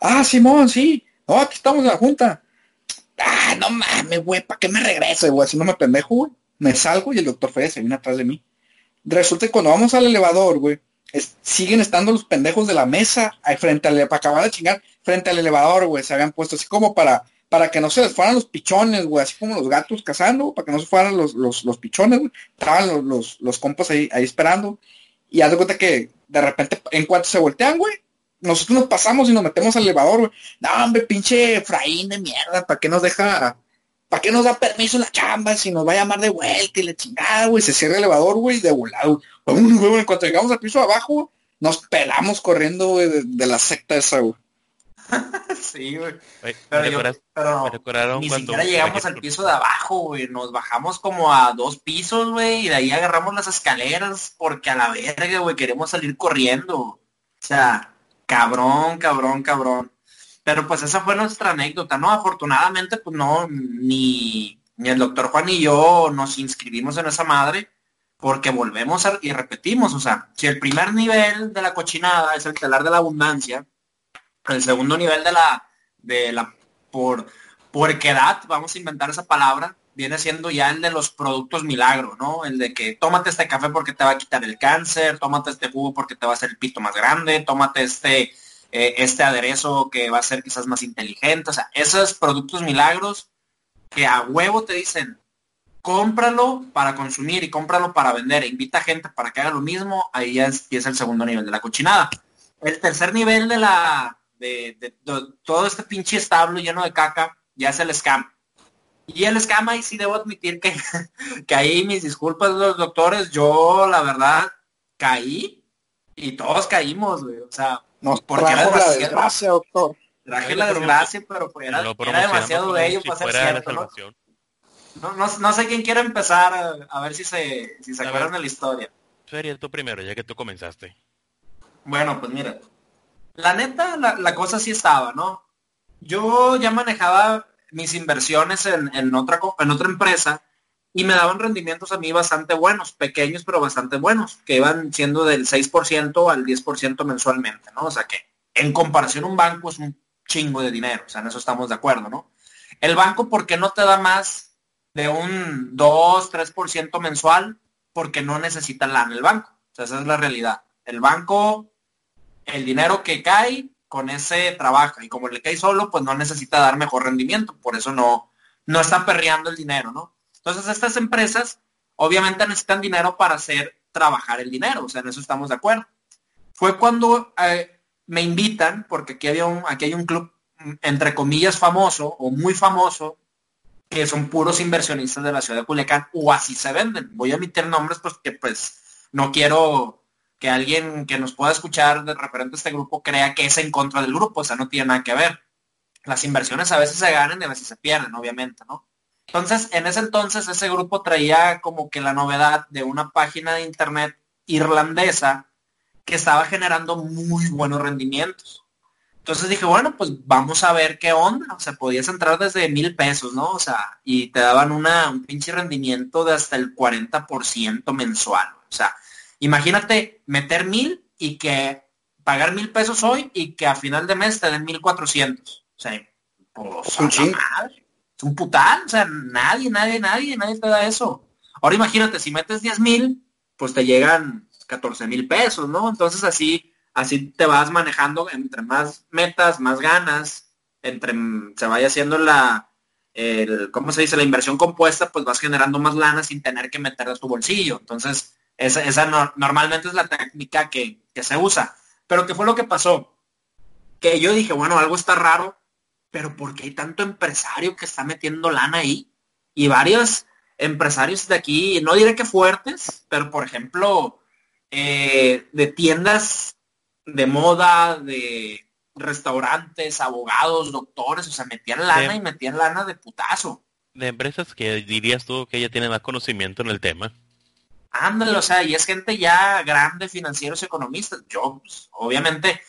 Ah, Simón, sí. No, aquí estamos en la junta. Ah, no mames, güey, ¿para qué me regreso, güey? Si no me pendejo, güey. Me salgo y el doctor Fede se viene atrás de mí. Resulta que cuando vamos al elevador, güey, siguen estando los pendejos de la mesa ahí frente al, para acabar de chingar, frente al elevador, güey, se habían puesto así como para, para que no se les fueran los pichones, güey, así como los gatos cazando, para que no se fueran los, los, los pichones, güey. Estaban los, los, los compas ahí, ahí esperando. Y haz de cuenta que de repente, en cuanto se voltean, güey, nosotros nos pasamos y nos metemos al elevador, güey. No, hombre, pinche Efraín de mierda, ¿para qué nos deja ¿para qué nos da permiso la chamba si nos va a llamar de vuelta y la chingada, güey? Se cierra el elevador, güey, de volado. En <laughs> cuanto llegamos al piso de abajo, nos pelamos corriendo, güey, de, la secta esa, güey. <laughs> sí, güey. Pero, pero ni siquiera llegamos al piso de abajo, güey. Nos bajamos como a dos pisos, güey, y de ahí agarramos las escaleras porque a la verga, güey, queremos salir corriendo. O sea, cabrón, cabrón, cabrón. Pero pues esa fue nuestra anécdota, ¿no? Afortunadamente, pues no, ni, ni el doctor Juan ni yo nos inscribimos en esa madre porque volvemos y repetimos, o sea, si el primer nivel de la cochinada es el telar de la abundancia, el segundo nivel de la, de la, por, edad, vamos a inventar esa palabra, viene siendo ya el de los productos milagro, ¿no? El de que tómate este café porque te va a quitar el cáncer, tómate este jugo porque te va a hacer el pito más grande, tómate este eh, este aderezo que va a ser quizás más inteligente. O sea, esos productos milagros que a huevo te dicen, cómpralo para consumir y cómpralo para vender. E invita gente para que haga lo mismo. Ahí ya es, el segundo nivel de la cochinada. El tercer nivel de la de, todo este pinche establo lleno de caca ya es el scam. Y el scam ahí sí debo admitir que, <laughs> que ahí mis disculpas los doctores, yo la verdad caí y todos caímos, güey. O sea, nos porque trajo la desgracia, doctor. Traje la desgracia, pero pues era, era demasiado bello para ser cierto, ¿no? No, no, no, sé quién quiere empezar a, ver si se, si se acuerdan de la historia. Sería tú primero, ya que tú comenzaste. Bueno, pues mira. La neta, la, la cosa sí estaba, ¿no? Yo ya manejaba mis inversiones en, en, otra, en otra empresa y me daban rendimientos a mí bastante buenos, pequeños pero bastante buenos, que iban siendo del 6% al 10% mensualmente, ¿no? O sea que en comparación un banco es un chingo de dinero, o sea, en eso estamos de acuerdo, ¿no? El banco, ¿por qué no te da más de un 2, 3% mensual? Porque no necesita lana el banco. O sea, esa es la realidad. El banco, el dinero que cae, con ese trabaja. Y como le cae solo, pues no necesita dar mejor rendimiento. Por eso no, no está perreando el dinero, ¿no? Entonces estas empresas obviamente necesitan dinero para hacer trabajar el dinero, o sea, en eso estamos de acuerdo. Fue cuando eh, me invitan, porque aquí, había un, aquí hay un club, entre comillas, famoso o muy famoso, que son puros inversionistas de la ciudad de Culiacán, o así se venden. Voy a emitir nombres porque pues no quiero que alguien que nos pueda escuchar de referente a este grupo crea que es en contra del grupo, o sea, no tiene nada que ver. Las inversiones a veces se ganan y a veces se pierden, obviamente, ¿no? Entonces, en ese entonces ese grupo traía como que la novedad de una página de internet irlandesa que estaba generando muy buenos rendimientos. Entonces dije, bueno, pues vamos a ver qué onda. O sea, podías entrar desde mil pesos, ¿no? O sea, y te daban una, un pinche rendimiento de hasta el 40% mensual. O sea, imagínate meter mil y que pagar mil pesos hoy y que a final de mes te den mil cuatrocientos. O sea, pues, un es un putal, o sea, nadie, nadie, nadie, nadie te da eso. Ahora imagínate, si metes 10 mil, pues te llegan 14 mil pesos, ¿no? Entonces así, así te vas manejando, entre más metas, más ganas, entre se vaya haciendo la, el, ¿cómo se dice? La inversión compuesta, pues vas generando más lana sin tener que meter a tu bolsillo. Entonces, esa, esa normalmente es la técnica que, que se usa. Pero ¿qué fue lo que pasó? Que yo dije, bueno, algo está raro pero porque hay tanto empresario que está metiendo lana ahí? Y varios empresarios de aquí, no diré que fuertes, pero por ejemplo, eh, de tiendas de moda, de restaurantes, abogados, doctores, o sea, metían lana y metían lana de putazo. De empresas que dirías tú que ya tienen más conocimiento en el tema. Ándale, o sea, y es gente ya grande, financieros, economistas. Yo, pues, obviamente,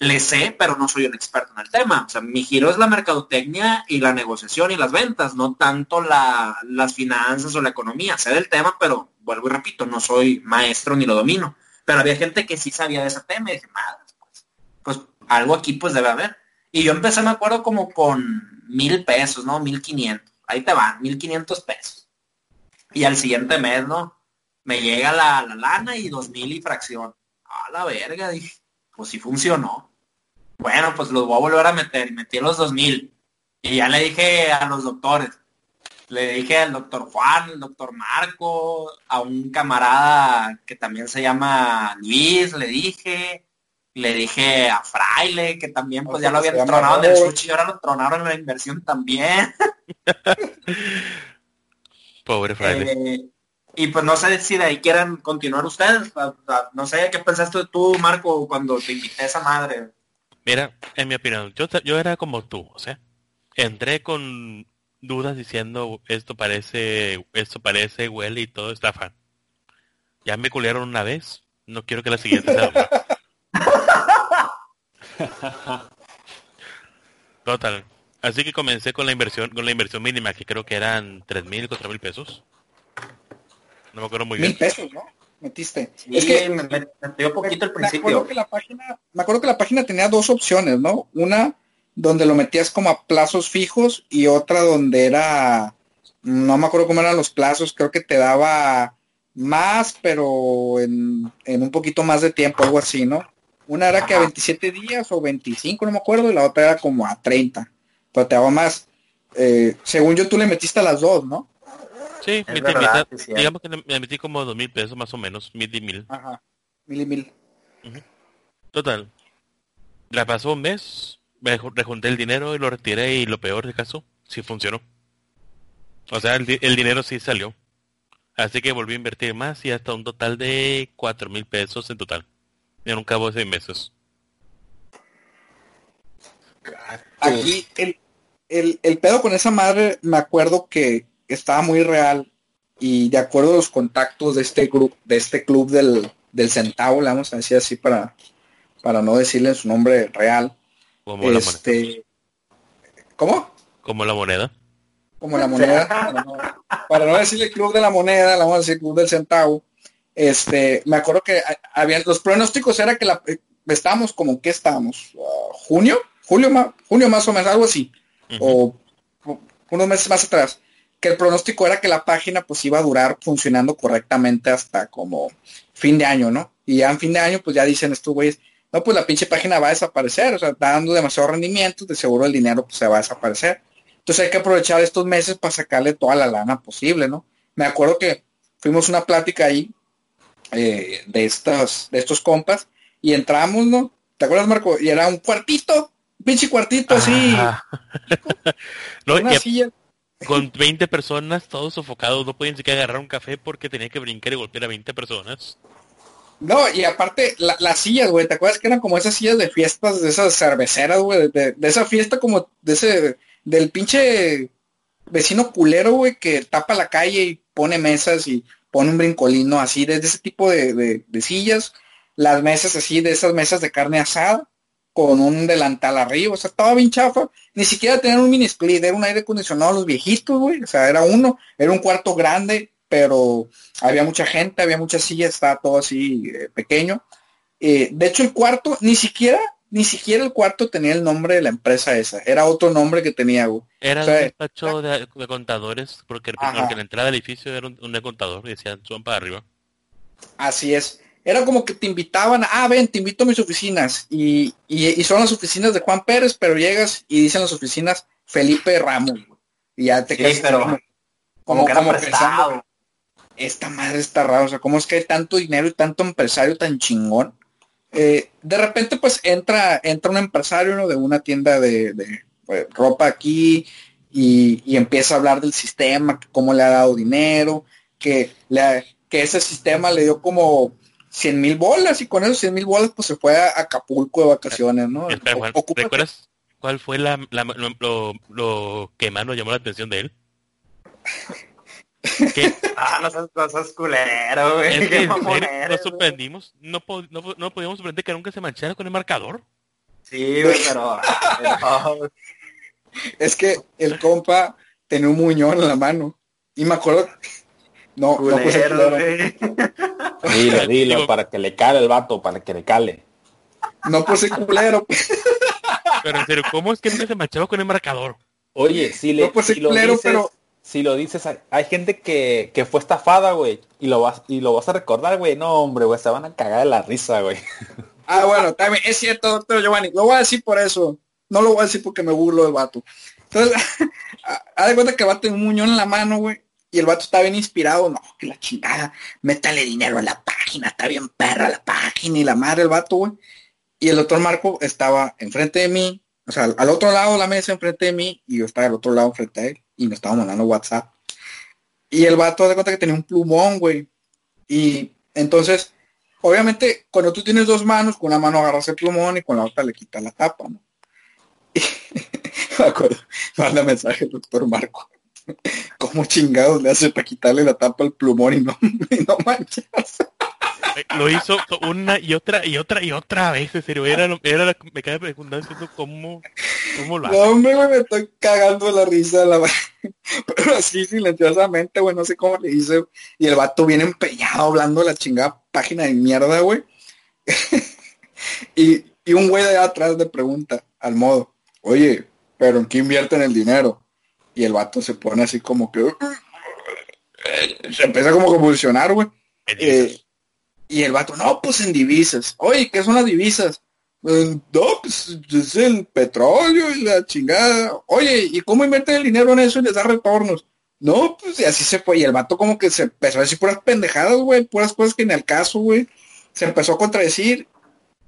le sé, pero no soy un experto en el tema. O sea, mi giro es la mercadotecnia y la negociación y las ventas, no tanto las finanzas o la economía. Sé del tema, pero vuelvo y repito, no soy maestro ni lo domino. Pero había gente que sí sabía de ese tema y dije, madre, pues, pues algo aquí pues debe haber. Y yo empecé, me acuerdo, como con mil pesos, ¿no? Mil quinientos. Ahí te van, mil quinientos pesos. Y al siguiente mes, ¿no? Me llega la, la lana y dos mil y fracción. A la verga, dije, pues sí funcionó bueno, pues los voy a volver a meter. Y metí los 2000. Y ya le dije a los doctores. Le dije al doctor Juan, al doctor Marco, a un camarada que también se llama Luis, le dije. Le dije a Fraile, que también pues ya lo habían tronado en el sushi y ahora lo tronaron en la inversión también. <laughs> Pobre fraile. Eh, y pues no sé si de ahí quieran continuar ustedes. No sé qué pensaste tú, Marco, cuando te invité a esa madre. Mira, en mi opinión, yo, yo era como tú, o sea, entré con dudas diciendo esto parece, esto parece, huele y todo estafa. Ya me culearon una vez, no quiero que la siguiente sea. <laughs> Total. Así que comencé con la inversión, con la inversión mínima, que creo que eran tres mil, cuatro mil pesos. No me acuerdo muy Mil bien. pesos, ¿no? Metiste. Sí, es que me, me- me dio poquito al me acuerdo principio. que la página, me acuerdo que la página tenía dos opciones, ¿no? Una donde lo metías como a plazos fijos y otra donde era, no me acuerdo cómo eran los plazos, creo que te daba más, pero en, en un poquito más de tiempo, algo así, ¿no? Una era que a Ajá. 27 días o 25, no me acuerdo, y la otra era como a 30, pero te daba más. Eh, según yo, tú le metiste a las dos, ¿no? Sí, Es verdad, mitad- digamos que me metí como dos mil pesos más o menos, mil y mil. Ajá. Mil y mil. Total. La pasó un mes, me ju- rejunté el dinero y lo retiré y lo peor de caso, sí funcionó. O sea, el, di- el dinero sí salió. Así que volví a invertir más y hasta un total de cuatro mil pesos en total. En un cabo de seis meses. Aquí el, el, el pedo con esa madre, me acuerdo que estaba muy real y de acuerdo a los contactos de este grupo, de este club del, del centavo, le vamos a decir así para, para no decirle su nombre real. Como la. Este, ¿Cómo? Como la moneda. Como la moneda. Para no, para no decirle club de la moneda, le vamos a decir club del centavo. Este, me acuerdo que había, los pronósticos era que la, eh, estábamos como que estábamos, Ah, junio, julio, ma- junio más o menos, algo así o unos meses más atrás, que el pronóstico era que la página pues iba a durar funcionando correctamente hasta como fin de año, ¿no? Y ya en fin de año pues ya dicen estos güeyes, no, pues la pinche página va a desaparecer, o sea, está dando demasiado rendimiento, de seguro el dinero pues se va a desaparecer. Entonces hay que aprovechar estos meses para sacarle toda la lana posible, ¿no? Me acuerdo que fuimos una plática ahí eh, de estas, de estos compas y entramos, ¿no? ¿Te acuerdas, Marco? Y era un cuartito, pinche cuartito así, Ah. <laughs> no, y con 20 personas, todos sofocados, no podían siquiera agarrar un café porque tenía que brincar y golpear a 20 personas. No, y aparte, la- las sillas, güey, ¿te acuerdas que eran como esas sillas de fiestas, de esas cerveceras, güey? De, de esa fiesta como de ese, del pinche vecino culero, güey, que tapa la calle y pone mesas y pone un brincolino así, de, de ese tipo de, de- de sillas, las mesas así, de esas mesas de carne asada, con un delantal arriba, o sea, estaba bien chafa, ni siquiera tener un mini split, era un aire acondicionado a los viejitos, güey, o sea, era uno, era un cuarto grande, pero había mucha gente, había muchas sillas, estaba todo así eh, pequeño. Eh, de hecho, el cuarto, ni siquiera, ni siquiera el cuarto tenía el nombre de la empresa esa, era otro nombre que tenía, güey. Era O sea, un despacho de, de contadores, porque, porque la entrada del edificio era un, un de contador y decían, suban para arriba. Así es. Era como que te invitaban, ah, ven, te invito a mis oficinas. Y, y, y son las oficinas de Juan Pérez, pero llegas y dicen las oficinas Felipe Ramos. Y ya te Sí, quedas pero como, Como que era como pensando, esta madre está rara, o sea, ¿cómo es que hay tanto dinero y tanto empresario tan chingón? Eh, de repente, pues entra, entra un empresario ¿no? de una tienda de, de, pues, ropa aquí y, y empieza a hablar del sistema, cómo le ha dado dinero, que, le, que ese sistema le dio como 100 mil bolas y con esos 100 mil bolas pues se fue a Acapulco de vacaciones, ¿no? Espera, Juan, O- ocupa- ¿recuerdas cuál fue la, la- lo, lo- lo que más nos llamó la atención de él? <laughs> Que Ah, no seas, no seas culero, güey. es <laughs> que Qué nos güey. sorprendimos, no, po- no, po- no podíamos sorprender que nunca se manchara con el marcador. Sí, güey, pero... <laughs> pero- Es que el compa tenía un muñón en la mano. Y me acuerdo. No, no puse culero, culero. güey. Dile, dile, Digo- para que le cale el vato, para que le cale. No puse culero. Pero en serio, ¿cómo es que nunca se manchaba con el marcador? Oye, si le No puse si lo culero, dices, pero- si lo dices, hay, hay gente que, que fue estafada, güey, y lo vas y lo vas a recordar, güey. No, hombre, güey, se van a cagar de la risa, güey. Ah, bueno, también es cierto, doctor Giovanni. Lo voy a decir por eso. No lo voy a decir porque me burlo del vato. Entonces, <laughs> haz de cuenta que el vato tiene un muñón en la mano, güey. Y el vato está bien inspirado. No, que la chingada. Métale dinero a la página. Está bien perra la página y la madre el vato, güey. Y el doctor Marco estaba enfrente de mí. O sea, al otro lado de la mesa enfrente de mí. Y yo estaba al otro lado enfrente de él. y nos estábamos mandando WhatsApp. Y el vato de cuenta que tenía un plumón, güey. Y entonces, obviamente, cuando tú tienes dos manos, con una mano agarras el plumón y con la otra le quitas la tapa, ¿no? Y <laughs> me acuerdo, manda mensaje el doctor Marco. ¿Cómo chingados le hace para quitarle la tapa al plumón y no, <laughs> y no manchas? Eh, Lo hizo una y otra y otra y otra vez, en serio. Era, era la- me quedé preguntando cómo, cómo lo No, hace. hombre, güey, me estoy cagando de la risa. La... Pero así silenciosamente, güey, no sé cómo le hice. Y el vato viene empeñado hablando de la chingada página de mierda, güey. <laughs> y, y un güey de allá atrás le pregunta al modo, oye, ¿pero en qué invierten el dinero? Y el vato se pone así como que... Se empieza como a convulsionar, güey. Eh, y el vato, no, pues en divisas. Oye, ¿qué son las divisas? "Eh, No, pues es el petróleo y la chingada. Oye, ¿y cómo invierten el dinero en eso y les da retornos? No, pues y así se fue. Y el vato como que se empezó a decir puras pendejadas, güey, puras cosas que en el caso, güey. Se empezó a contradecir.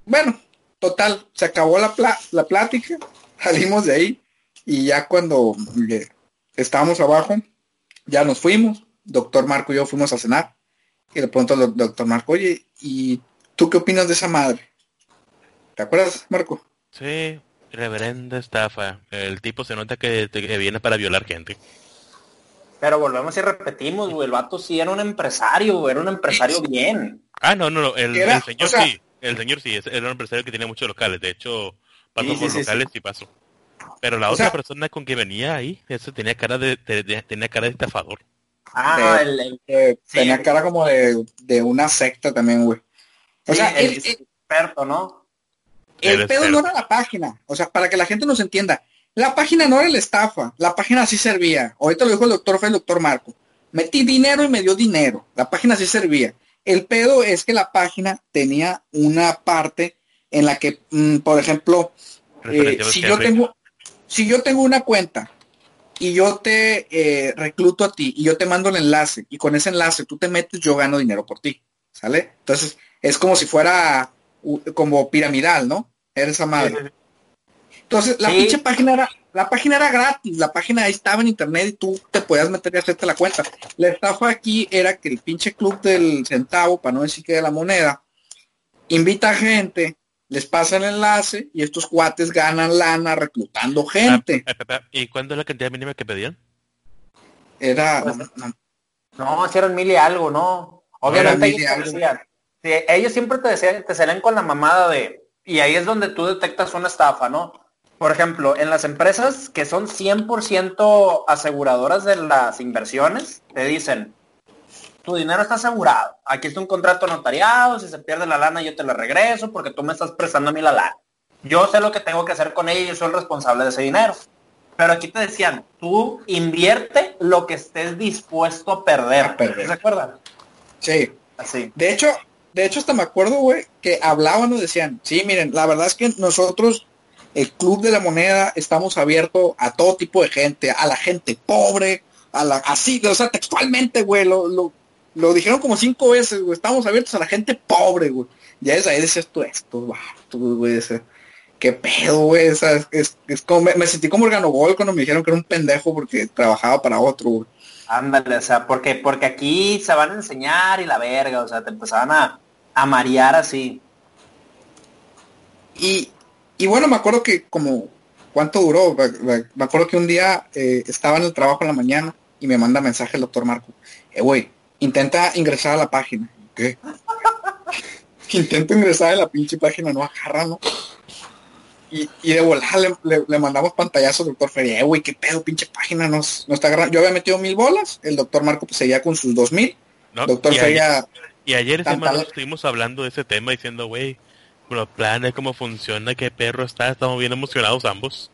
Bueno, total, se acabó la, pla- la plática, <laughs> salimos de ahí y ya cuando eh, estábamos abajo, ya nos fuimos. Doctor Marco y yo fuimos a cenar. Y le pregunto al doc- doctor Marco, oye, ¿y tú qué opinas de esa madre? ¿Te acuerdas, Marco? Sí, reverenda estafa. El tipo se nota que, que viene para violar gente. Pero volvemos y repetimos, güey. El vato sí era un empresario, güey. Era un empresario <laughs> bien. Ah, no, no, no. El, señor o sea- sí. El señor sí. es- Era un empresario que tenía muchos locales. De hecho, pasó Sí, sí, por sí, locales y pasó. Pero la O otra sea- persona con que venía ahí, ese tenía cara de, de- de- tenía cara de estafador. Ah, Sí. el, el- Sí. Tenía cara como de, de una secta también, güey. O sí, sea, el el, el- experto, ¿no? el pedo no era la página. O sea, para que la gente nos entienda. La página no era la estafa. La página sí servía. Ahorita lo dijo el doctor Fe, el doctor Marco. Metí dinero y me dio dinero. La página sí servía. El pedo es que la página tenía una parte en la que, mm, por ejemplo, Eh, si yo tengo si yo tengo una cuenta y yo te eh, recluto a ti y yo te mando el enlace y con ese enlace tú te metes yo gano dinero por ti sale entonces es como si fuera como piramidal no era esa madre. Entonces la Sí. pinche página era la página era gratis la página ahí estaba en internet y tú te podías meter y hacerte la cuenta. La estafa aquí era que el pinche club del centavo para no decir que de la moneda invita a gente les pasa el enlace y estos cuates ganan lana reclutando gente. Ah, ¿Y cuándo es la cantidad mínima que pedían? Era, Pues, no, si eran mil y algo, ¿no? Obviamente ellos decían. sí, ellos siempre te decían, te salen con la mamada de, y ahí es donde tú detectas una estafa, ¿no? Por ejemplo, en las empresas que son 100% aseguradoras de las inversiones, te dicen, tu dinero está asegurado. Aquí está un contrato notariado, si se pierde la lana yo te la regreso porque tú me estás prestando a mí la lana. Yo sé lo que tengo que hacer con ella y yo soy el responsable de ese dinero. Pero aquí te decían, tú invierte lo que estés dispuesto a perder. A perder. ¿Se acuerdan? sí. Así. De hecho, de hecho hasta me acuerdo, güey, que hablaban y decían, sí, miren, la verdad es que nosotros, el Club de la Moneda, estamos abiertos a todo tipo de gente, a la gente pobre, a la, así, o sea, textualmente, güey, lo, lo, lo dijeron como cinco veces, güey, estamos abiertos a la gente pobre, güey. Ya desde ahí decías tú, esto, vatos, güey, ese, qué pedo, güey, es, es, es como, me, me sentí como Organogol cuando me dijeron que era un pendejo porque trabajaba para otro, güey. Ándale, o sea, porque, porque aquí se van a enseñar y la verga, o sea, te empezaban a, a marear así. Y, y bueno, me acuerdo que como, ¿cuánto duró? Me, me- me acuerdo que un día eh, estaba en el trabajo en la mañana y me manda mensaje el doctor Marco. Eh, güey, intenta ingresar a la página. ¿Qué? <laughs> Intento ingresar a la pinche página, no agarra, ¿no? Y, y de volar le, le- le mandamos pantallazo al doctor Feria. Eh, güey, qué pedo, pinche página, nos, no está agarrando. Yo había metido mil bolas, el doctor Marco pues seguía con sus dos mil. ¿no? Doctor y, ayer, Feria, y ayer mano estuvimos hablando de ese tema diciendo, güey, los planes, cómo funciona, qué perro está, estamos bien emocionados ambos.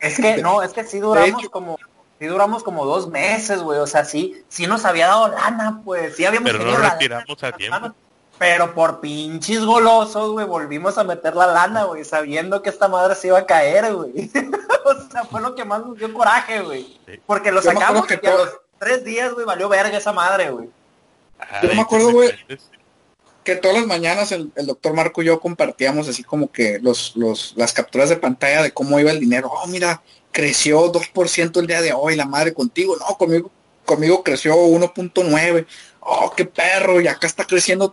Es que, no, es que sí duramos hecho- como, sí duramos como dos meses, güey, o sea, sí, sí nos había dado lana, pues, sí habíamos Pero no a tiempo. lana, pero por pinches golosos, güey, volvimos a meter la lana, güey, sabiendo que esta madre se iba a caer, güey. <laughs> o sea, fue lo que más nos dio coraje, güey. Sí. Porque lo sacamos que y a los tres días, güey, valió verga esa madre, güey. Yo me acuerdo, güey. que todas las mañanas el, el doctor Marco y yo compartíamos así como que los, los, las capturas de pantalla de cómo iba el dinero. Oh, mira, creció 2% el día de hoy, la madre contigo, no, conmigo, conmigo creció 1.9, oh, qué perro, y acá está creciendo, o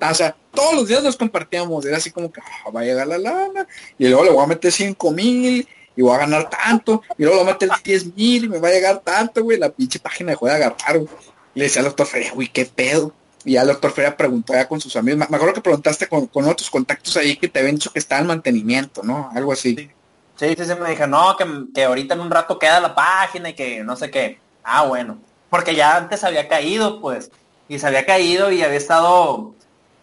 todos los días nos compartíamos, era así como que ah, va a llegar la lana, y luego le voy a meter 5 mil, y voy a ganar tanto, y luego le voy a meter 10 mil, y me va a llegar tanto, güey, la pinche página dejó de agarrar, güey. Le decía al doctor Feria, güey, qué pedo. Y ya el doctor Feria preguntó ya con sus amigos, me acuerdo que preguntaste con, con otros contactos ahí que te habían dicho que está en mantenimiento, ¿no? Algo así. Sí, sí, sí, me dijo, no, que, que ahorita en un rato queda la página y que no sé qué. Ah, bueno. Porque ya antes había caído, pues. Y se había caído y había estado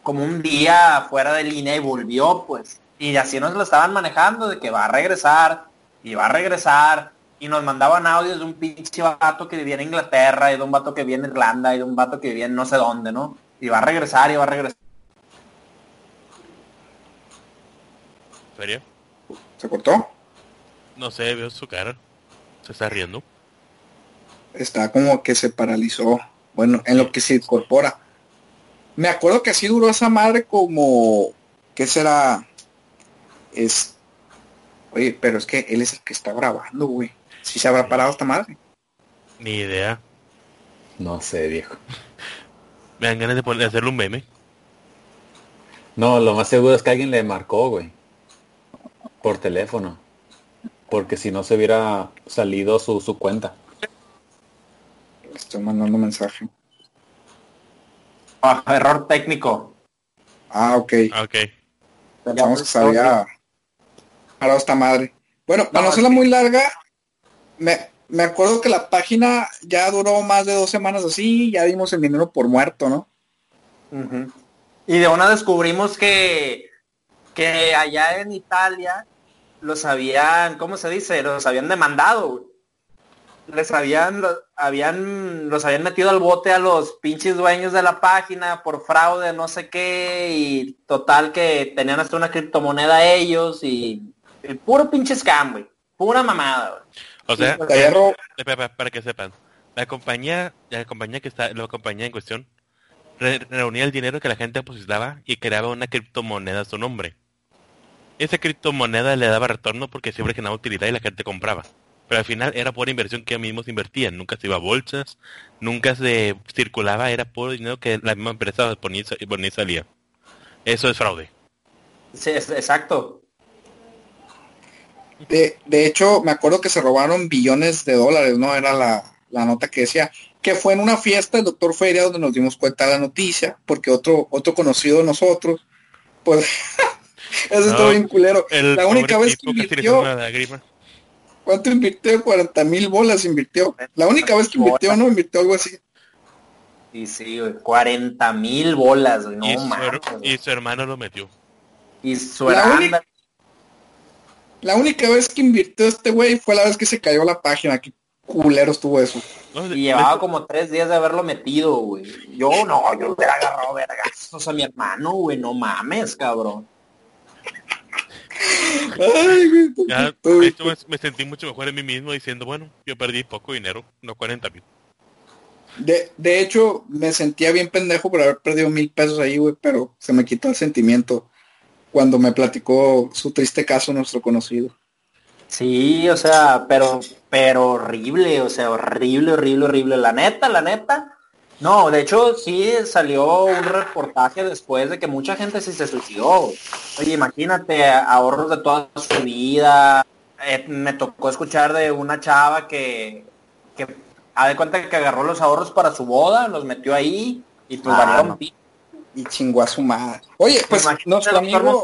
como un día fuera de línea y volvió, pues. Y así nos lo estaban manejando, de que va a regresar, y va a regresar. Y nos mandaban audios de un pinche vato que vivía en Inglaterra, y de un vato que vivía en Irlanda, y de un vato que vivía en no sé dónde, ¿no? Y va a regresar, y va a regresar. ¿Serio? ¿Se cortó? No sé, veo su cara. Se está riendo. Está como que se paralizó. Bueno, en lo que se incorpora. Me acuerdo que así duró esa madre como... ¿Qué será? Es... Oye, pero es que él es el que está grabando, güey. Si se habrá parado esta madre. Ni idea. No sé, viejo. <laughs> Me dan ganas de, poner, de hacerle un meme. No, lo más seguro es que alguien le marcó, güey. Por teléfono. Porque si no se hubiera salido su, su cuenta. Estoy mandando mensaje. Ah, error técnico. Ah, ok. Ah, Ok. Pensamos que se había parado esta madre. Bueno, para no hacerla muy larga, me, me acuerdo que la página ya duró más de dos semanas así, ya dimos el dinero por muerto, ¿no? Ujú. Y de una descubrimos que, que allá en Italia los habían, ¿cómo se dice? Los habían demandado. güey. Les habían, lo- habían, los habían metido al bote a los pinches dueños de la página por fraude, no sé qué, y total que tenían hasta una criptomoneda ellos y, y puro pinche scam, güey. Pura mamada, güey. O sea, ro- Espera, espera, para que sepan. La compañía, la compañía que está, la compañía en cuestión, re- reunía el dinero que la gente depositaba y creaba una criptomoneda a su nombre. Esa criptomoneda le daba retorno porque siempre generaba utilidad y la gente compraba. Pero al final era pura inversión que ellos mismos invertían. Nunca se iba a bolsas, nunca se circulaba, era puro dinero que la misma empresa ponía y sa- ponía y salía. Eso es fraude. Sí, es- exacto. De, de hecho, me acuerdo que se robaron billones de dólares, ¿no? Era la, la nota que decía que fue en una fiesta del doctor Feria donde nos dimos cuenta de la noticia, porque otro, otro conocido de nosotros, pues, <laughs> <laughs> eso No, estuvo bien culero. La única vez que invirtió. ¿cuánto invirtió? 40 mil bolas invirtió. La única vez que invirtió, ¿no? Invirtió algo así. Y sí, güey, 40 mil bolas, güey. No y, su, mames. her- y su hermano lo metió. Y su La hermana- única- La única vez que invirtió este güey fue la vez que se cayó la página. Qué culero estuvo eso. No, de- Y llevaba como tres días de haberlo metido, güey. Yo no, yo hubiera agarrado vergazos a mi hermano, güey. No mames, cabrón. Ay, güey. Ya, de hecho, me, me sentí mucho mejor en mí mismo diciendo, bueno, yo perdí poco dinero, no 40 mil. De, de hecho, me sentía bien pendejo por haber perdido mil pesos ahí, güey, pero se me quitó el sentimiento cuando me platicó su triste caso nuestro conocido. Sí, o sea, pero, pero horrible, o sea, horrible, horrible, horrible. La neta, la neta. No, de hecho sí salió un reportaje después de que mucha gente sí se suicidó. Oye, imagínate, ahorros de toda su vida. Eh, me tocó escuchar de una chava que, que a de cuenta que agarró los ahorros para su boda, los metió ahí y pues Ah, no. pi- Y chingó a su madre. Oye, pues nuestro amigo,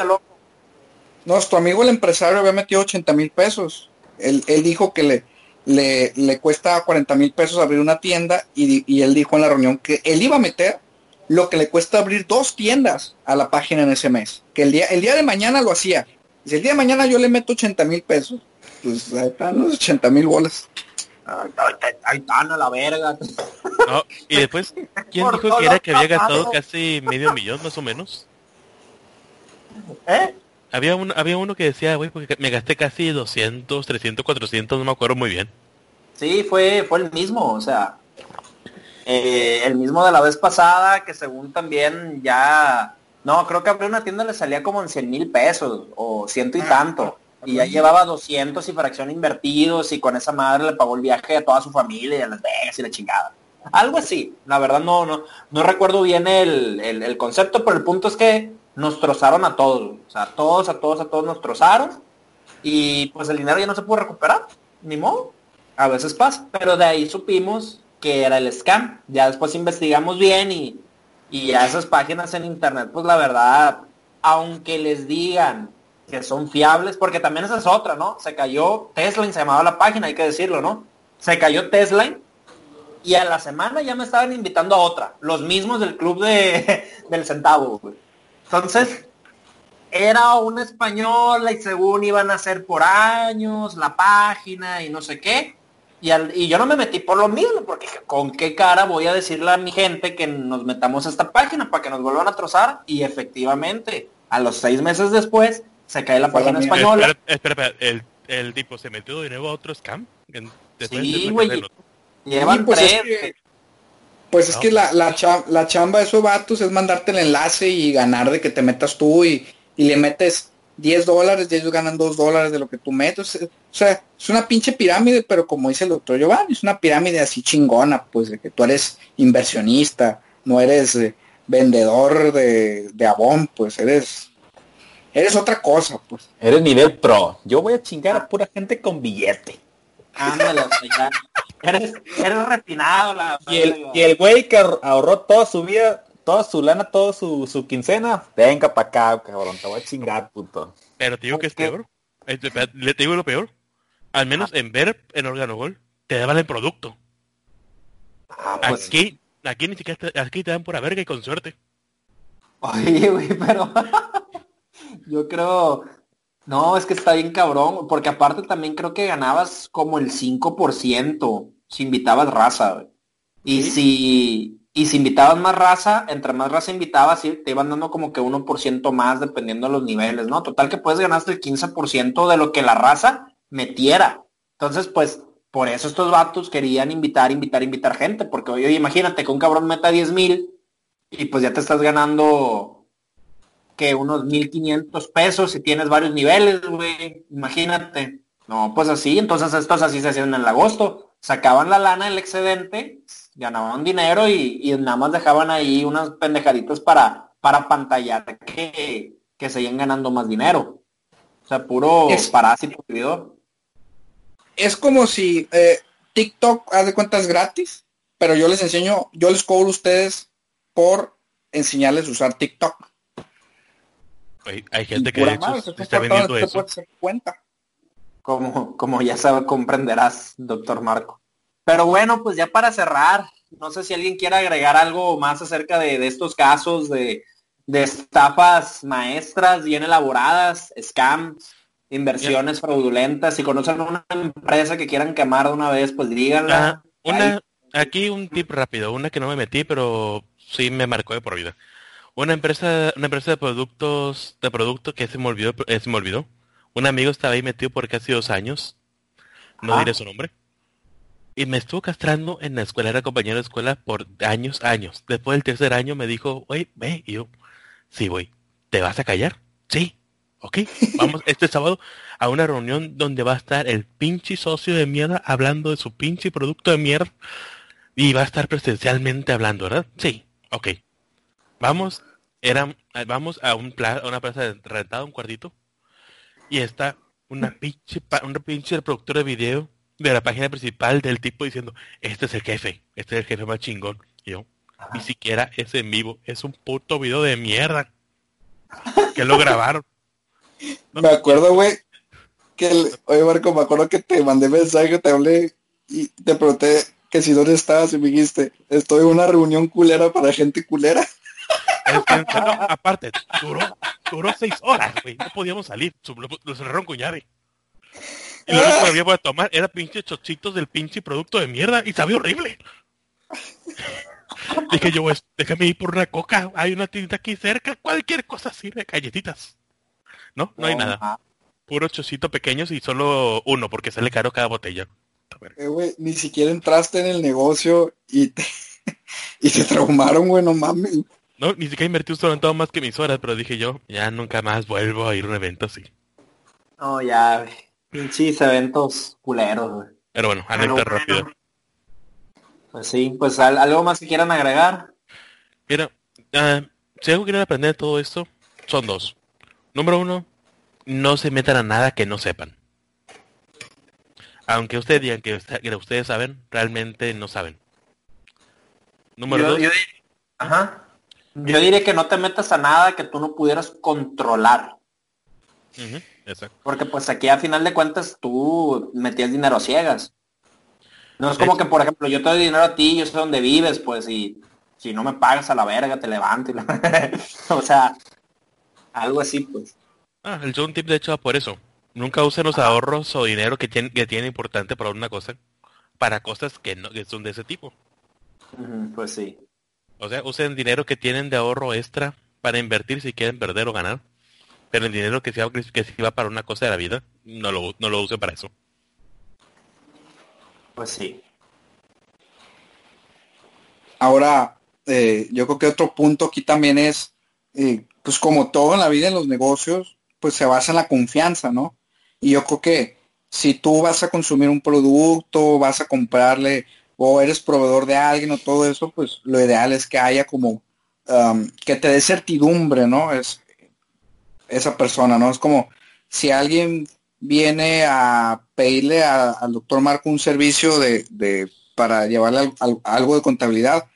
nuestro amigo el empresario había metido 80 mil pesos. Él, él dijo que le, le, le cuesta 40 mil pesos abrir una tienda y, di- y él dijo en la reunión que él iba a meter lo que le cuesta abrir dos tiendas a la página en ese mes. Que el día, el día de mañana lo hacía. Si el día de mañana yo le meto 80 mil pesos, pues ahí están los 80 mil bolas. Ay, tan a la verga. No, y después, ¿quién dijo que era que había gastado casi medio millón más o menos? ¿Eh? Había uno, había uno que decía, güey, porque me gasté casi 200, 300, 400, no me acuerdo muy bien. Sí, fue, fue el mismo, o sea, eh, el mismo de la vez pasada, que según también ya, no, creo que abrir una tienda le salía como en 100 mil pesos, o ciento y tanto. y ya llevaba 200 y fracción invertidos y con esa madre le pagó el viaje a toda su familia y a Las Vegas y la chingada. Algo así, la verdad no, no, no recuerdo bien el, el, el concepto, pero el punto es que nos trozaron a todos, o sea, a todos, a todos, a todos nos trozaron y pues el dinero ya no se pudo recuperar, ni modo, a veces pasa, pero de ahí supimos que era el scam, ya después investigamos bien y, y a esas páginas en internet, pues la verdad, aunque les digan que son fiables, porque también esa es otra, ¿no? Se cayó Tesla, se llamaba la página, hay que decirlo, ¿no? Se cayó Tesla y a la semana ya me estaban invitando a otra, los mismos del club de, <laughs> del centavo, güey. Entonces, era una española y según iban a ser por años la página y no sé qué. Y, al, y, yo no me metí por lo mismo, porque con qué cara voy a decirle a mi gente que nos metamos a esta página para que nos vuelvan a trozar. Y efectivamente, a los seis meses después, se cae la página española. Espera, espera, ¿El, el, tipo se metió de nuevo a otro scam. Sí, güey. Llevan pues tres. Es que, pues es que la, la, chamba, la chamba de esos vatos es mandarte el enlace y ganar de que te metas tú y, y le metes 10 dólares y ellos ganan 2 dólares de lo que tú metes. O sea, es una pinche pirámide, pero como dice el doctor Giovanni, es una pirámide así chingona, pues de que tú eres inversionista, no eres eh, vendedor de, de abón, pues eres eres otra cosa, pues. Eres nivel pro. Yo voy a chingar a pura gente con billete. Ándale. Eres, eres refinado la y el, y el güey que ahorró toda su vida, toda su lana, toda su, su quincena, venga para acá, cabrón, te voy a chingar, puto. Pero te digo que es peor. Le te digo lo peor. Al menos en ver en Organogol, te daban el producto. Ah, pues, aquí, aquí ni siquiera te, aquí te dan pura verga y con suerte. Oye, güey, pero <laughs> yo creo, no, es que está bien cabrón, porque aparte también creo que ganabas como el 5% si invitabas raza, güey. Y ¿Sí? si y si invitabas más raza, entre más raza invitabas, te iban dando como que 1% más dependiendo de los niveles, ¿no? Total que puedes ganar hasta el 15% de lo que la raza metiera. Entonces, pues, por eso estos vatos querían invitar, invitar, invitar gente, porque oye, imagínate que un cabrón meta 10 mil y pues ya te estás ganando que unos 1500 pesos si tienes varios niveles, güey. Imagínate. No, pues así, entonces estos así se hacían en el agosto. Sacaban la lana del excedente, ganaban dinero y, y, nada más dejaban ahí unas pendejaditas para, para pantallar que, que seguían ganando más dinero. O sea, puro es, parásito. Es como si eh, TikTok, haz de cuentas gratis, pero yo les enseño, yo les cobro a ustedes por enseñarles a usar TikTok. Hay, hay gente que de hecho está vendiendo eso. Cuenta. Como, como ya sabes, comprenderás, doctor Marco. Pero bueno, pues ya para cerrar, no sé si alguien quiere agregar algo más acerca de, de estos casos de, de, estafas maestras bien elaboradas, scams, inversiones fraudulentas. Si conocen una empresa que quieran quemar de una vez, pues díganla. Una, aquí un tip rápido, una que no me metí, pero sí me marcó de por vida. Una empresa, una empresa de productos, de productos que se me olvidó, eh, se me olvidó. Un amigo estaba ahí metido por casi dos años. No ah. diré su nombre. Y me estuvo castrando en la escuela, era compañero de escuela por años, años. Después del tercer año me dijo, oye, ve, y yo, sí, voy, ¿te vas a callar? Sí, ok, vamos <laughs> este sábado a una reunión donde va a estar el pinche socio de mierda hablando de su pinche producto de mierda y va a estar presencialmente hablando, ¿verdad? Sí, ok. Vamos, era, vamos a, un pla a una plaza rentada, un cuartito, y está una pinche, una pinche productor de video de la página principal del tipo diciendo, este es el jefe, este es el jefe más chingón. Y yo, Ajá. ni siquiera es en vivo, es un puto video de mierda. Que lo grabaron. ¿No? <laughs> Me acuerdo, güey, que el, oye Marco, me acuerdo que te mandé mensaje, te hablé y te pregunté que si dónde estabas y me dijiste, estoy en una reunión culera para gente culera. No, aparte, duró, duró seis horas, güey, no podíamos salir, lo, cerraron con llave. Y lo único que había para tomar era pinche chochitos del pinche producto de mierda y sabía horrible. <laughs> Dije yo, pues, déjame ir por una coca, hay una tienda aquí cerca, cualquier cosa sirve, galletitas. No, no, hay nada. Puro chocito pequeños y solo uno, porque sale caro cada botella. Eh, güey, ni siquiera entraste en el negocio y te, <laughs> y te traumaron, güey, no mames. No, ni siquiera invertí un solo más que mis horas, pero dije yo, ya nunca más vuelvo a ir a un evento así. No, ya, pinches eventos culeros, güey. Pero bueno, anécdota rápida. Pues sí, pues algo más que quieran agregar. Mira, uh, si algo quieren aprender de todo esto, son dos. Número uno, no se metan a nada que no sepan. Aunque ustedes digan que, ustedes saben, realmente no saben. Número dos. Yo, ajá. Yo diría que no te metas a nada que tú no pudieras controlar. exacto. Porque pues aquí a final de cuentas tú metías dinero ciegas. No es como que, por ejemplo, yo te doy dinero a ti, yo sé dónde vives, pues, y si no me pagas a la verga, te levanto. <laughs> o sea, algo así, pues. Ah, el un tip de hecho va por eso. Nunca usen los ahorros o dinero que tiene, que tiene importante para una cosa, para cosas que no que son de ese tipo. pues sí. O sea, usen dinero que tienen de ahorro extra para invertir si quieren perder o ganar. Pero el dinero que se va, que se va para una cosa de la vida, no lo, no lo usen para eso. Pues sí. Ahora, eh, yo creo que otro punto aquí también es, eh, pues como todo en la vida en los negocios, pues se basa en la confianza, ¿no? Y yo creo que si tú vas a consumir un producto, vas a comprarle o eres proveedor de alguien o todo eso, pues lo ideal es que haya como um, que te dé certidumbre, ¿no? Es esa persona, ¿no? Es como si alguien viene a pedirle al doctor Marco un servicio de, para llevarle algo de contabilidad,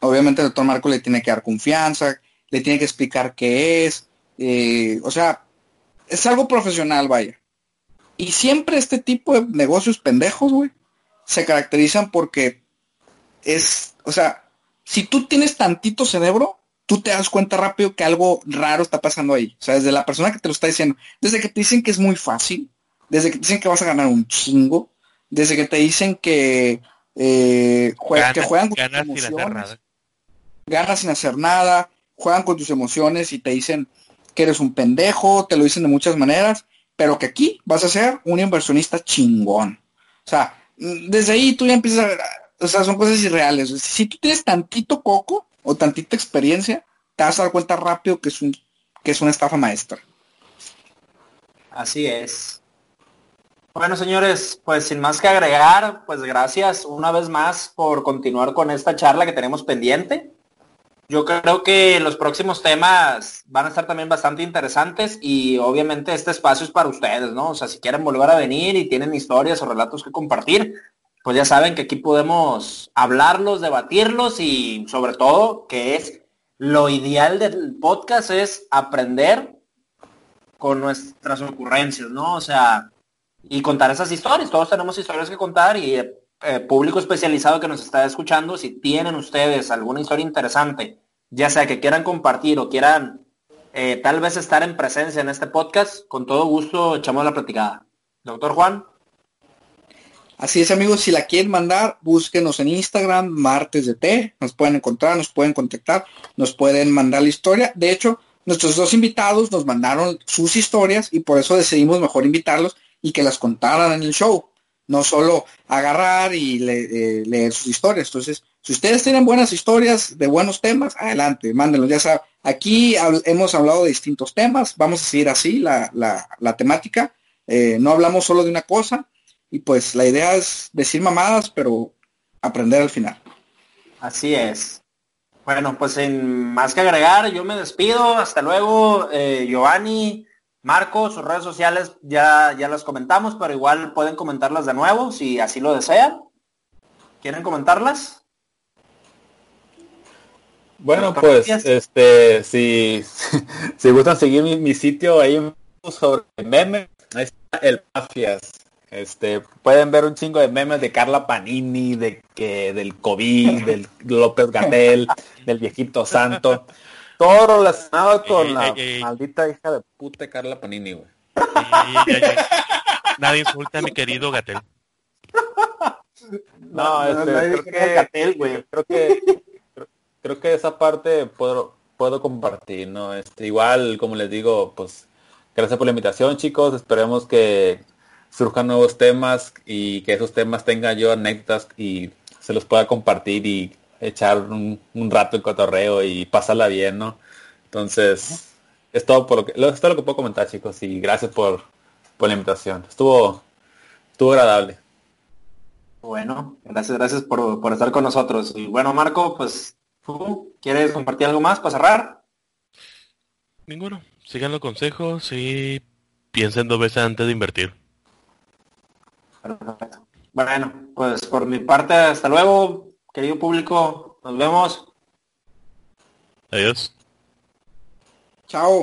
obviamente el doctor Marco le tiene que dar confianza, le tiene que explicar qué es, eh, o sea, es algo profesional, vaya. Y siempre este tipo de negocios pendejos, güey, se caracterizan porque es, o sea, si tú tienes tantito cerebro, tú te das cuenta rápido que algo raro está pasando ahí. O sea, desde la persona que te lo está diciendo, desde que te dicen que es muy fácil, desde que te dicen que vas a ganar un chingo, desde que te dicen que, eh, que juegan con tus emociones, ganas sin hacer nada, juegan con tus emociones y te dicen que eres un pendejo, te lo dicen de muchas maneras, pero que aquí vas a ser un inversionista chingón. O sea, desde ahí tú ya empiezas a ver, o sea, son cosas irreales. Si tú tienes tantito coco o tantita experiencia, te vas a dar cuenta rápido que es un que es una estafa maestra. Así es. Bueno, señores, pues sin más que agregar, pues gracias una vez más por continuar con esta charla que tenemos pendiente. Yo creo que los próximos temas van a estar también bastante interesantes y obviamente este espacio es para ustedes, ¿no? O sea, si quieren volver a venir y tienen historias o relatos que compartir, pues ya saben que aquí podemos hablarlos, debatirlos y sobre todo que es lo ideal del podcast es aprender con nuestras ocurrencias, ¿no? O sea, y contar esas historias. Todos tenemos historias que contar y eh, público especializado que nos está escuchando, si tienen ustedes alguna historia interesante, ya sea que quieran compartir o quieran eh, tal vez estar en presencia en este podcast, con todo gusto echamos la platicada. Doctor Juan. Así es amigos, si la quieren mandar, búsquenos en Instagram, martes de T, nos pueden encontrar, nos pueden contactar, nos pueden mandar la historia. De hecho, nuestros dos invitados nos mandaron sus historias y por eso decidimos mejor invitarlos y que las contaran en el show no solo agarrar y eh, leer sus historias. Entonces, si ustedes tienen buenas historias de buenos temas, adelante, mándenlos. Ya saben, aquí hemos hablado de distintos temas, vamos a seguir así la, la, temática. Eh, no hablamos solo de una cosa y pues la idea es decir mamadas, pero aprender al final. Así es. Bueno, pues sin más que agregar, yo me despido. Hasta luego, eh, Giovanni. Marco, sus redes sociales ya, ya las comentamos, pero igual pueden comentarlas de nuevo si así lo desean. ¿Quieren comentarlas? Bueno, pues, este, si, <laughs> si gustan seguir mi, sitio ahí sobre memes, ahí está el Mafias. Este, pueden ver un chingo de memes de Carla Panini, de que, del COVID, del López Gatel, <laughs> del viejito santo. Todo relacionado con la maldita hija de puta Carla Panini, güey. Nadie insulta a mi querido Gatel. No, este, <laughs> creo, que, Gatel, güey. creo que creo que esa parte puedo puedo compartir, ¿no? Este, igual, como les digo, pues gracias por la invitación, chicos. Esperemos que surjan nuevos temas y que esos temas tengan yo anécdotas y se los pueda compartir y echar un, rato el cotorreo y pasarla bien, ¿no? Entonces, es todo por lo que, es todo lo que puedo comentar, chicos, y gracias por, por la invitación. Estuvo, estuvo agradable. Bueno, gracias, gracias por, por estar con nosotros. Y bueno, Marco, pues, ¿tú quieres compartir algo más para cerrar? Ninguno. Sigan los consejos y piensen dos veces antes de invertir. Perfecto. Bueno, pues por mi parte, hasta luego, querido público. Nos vemos. Adiós. Chao.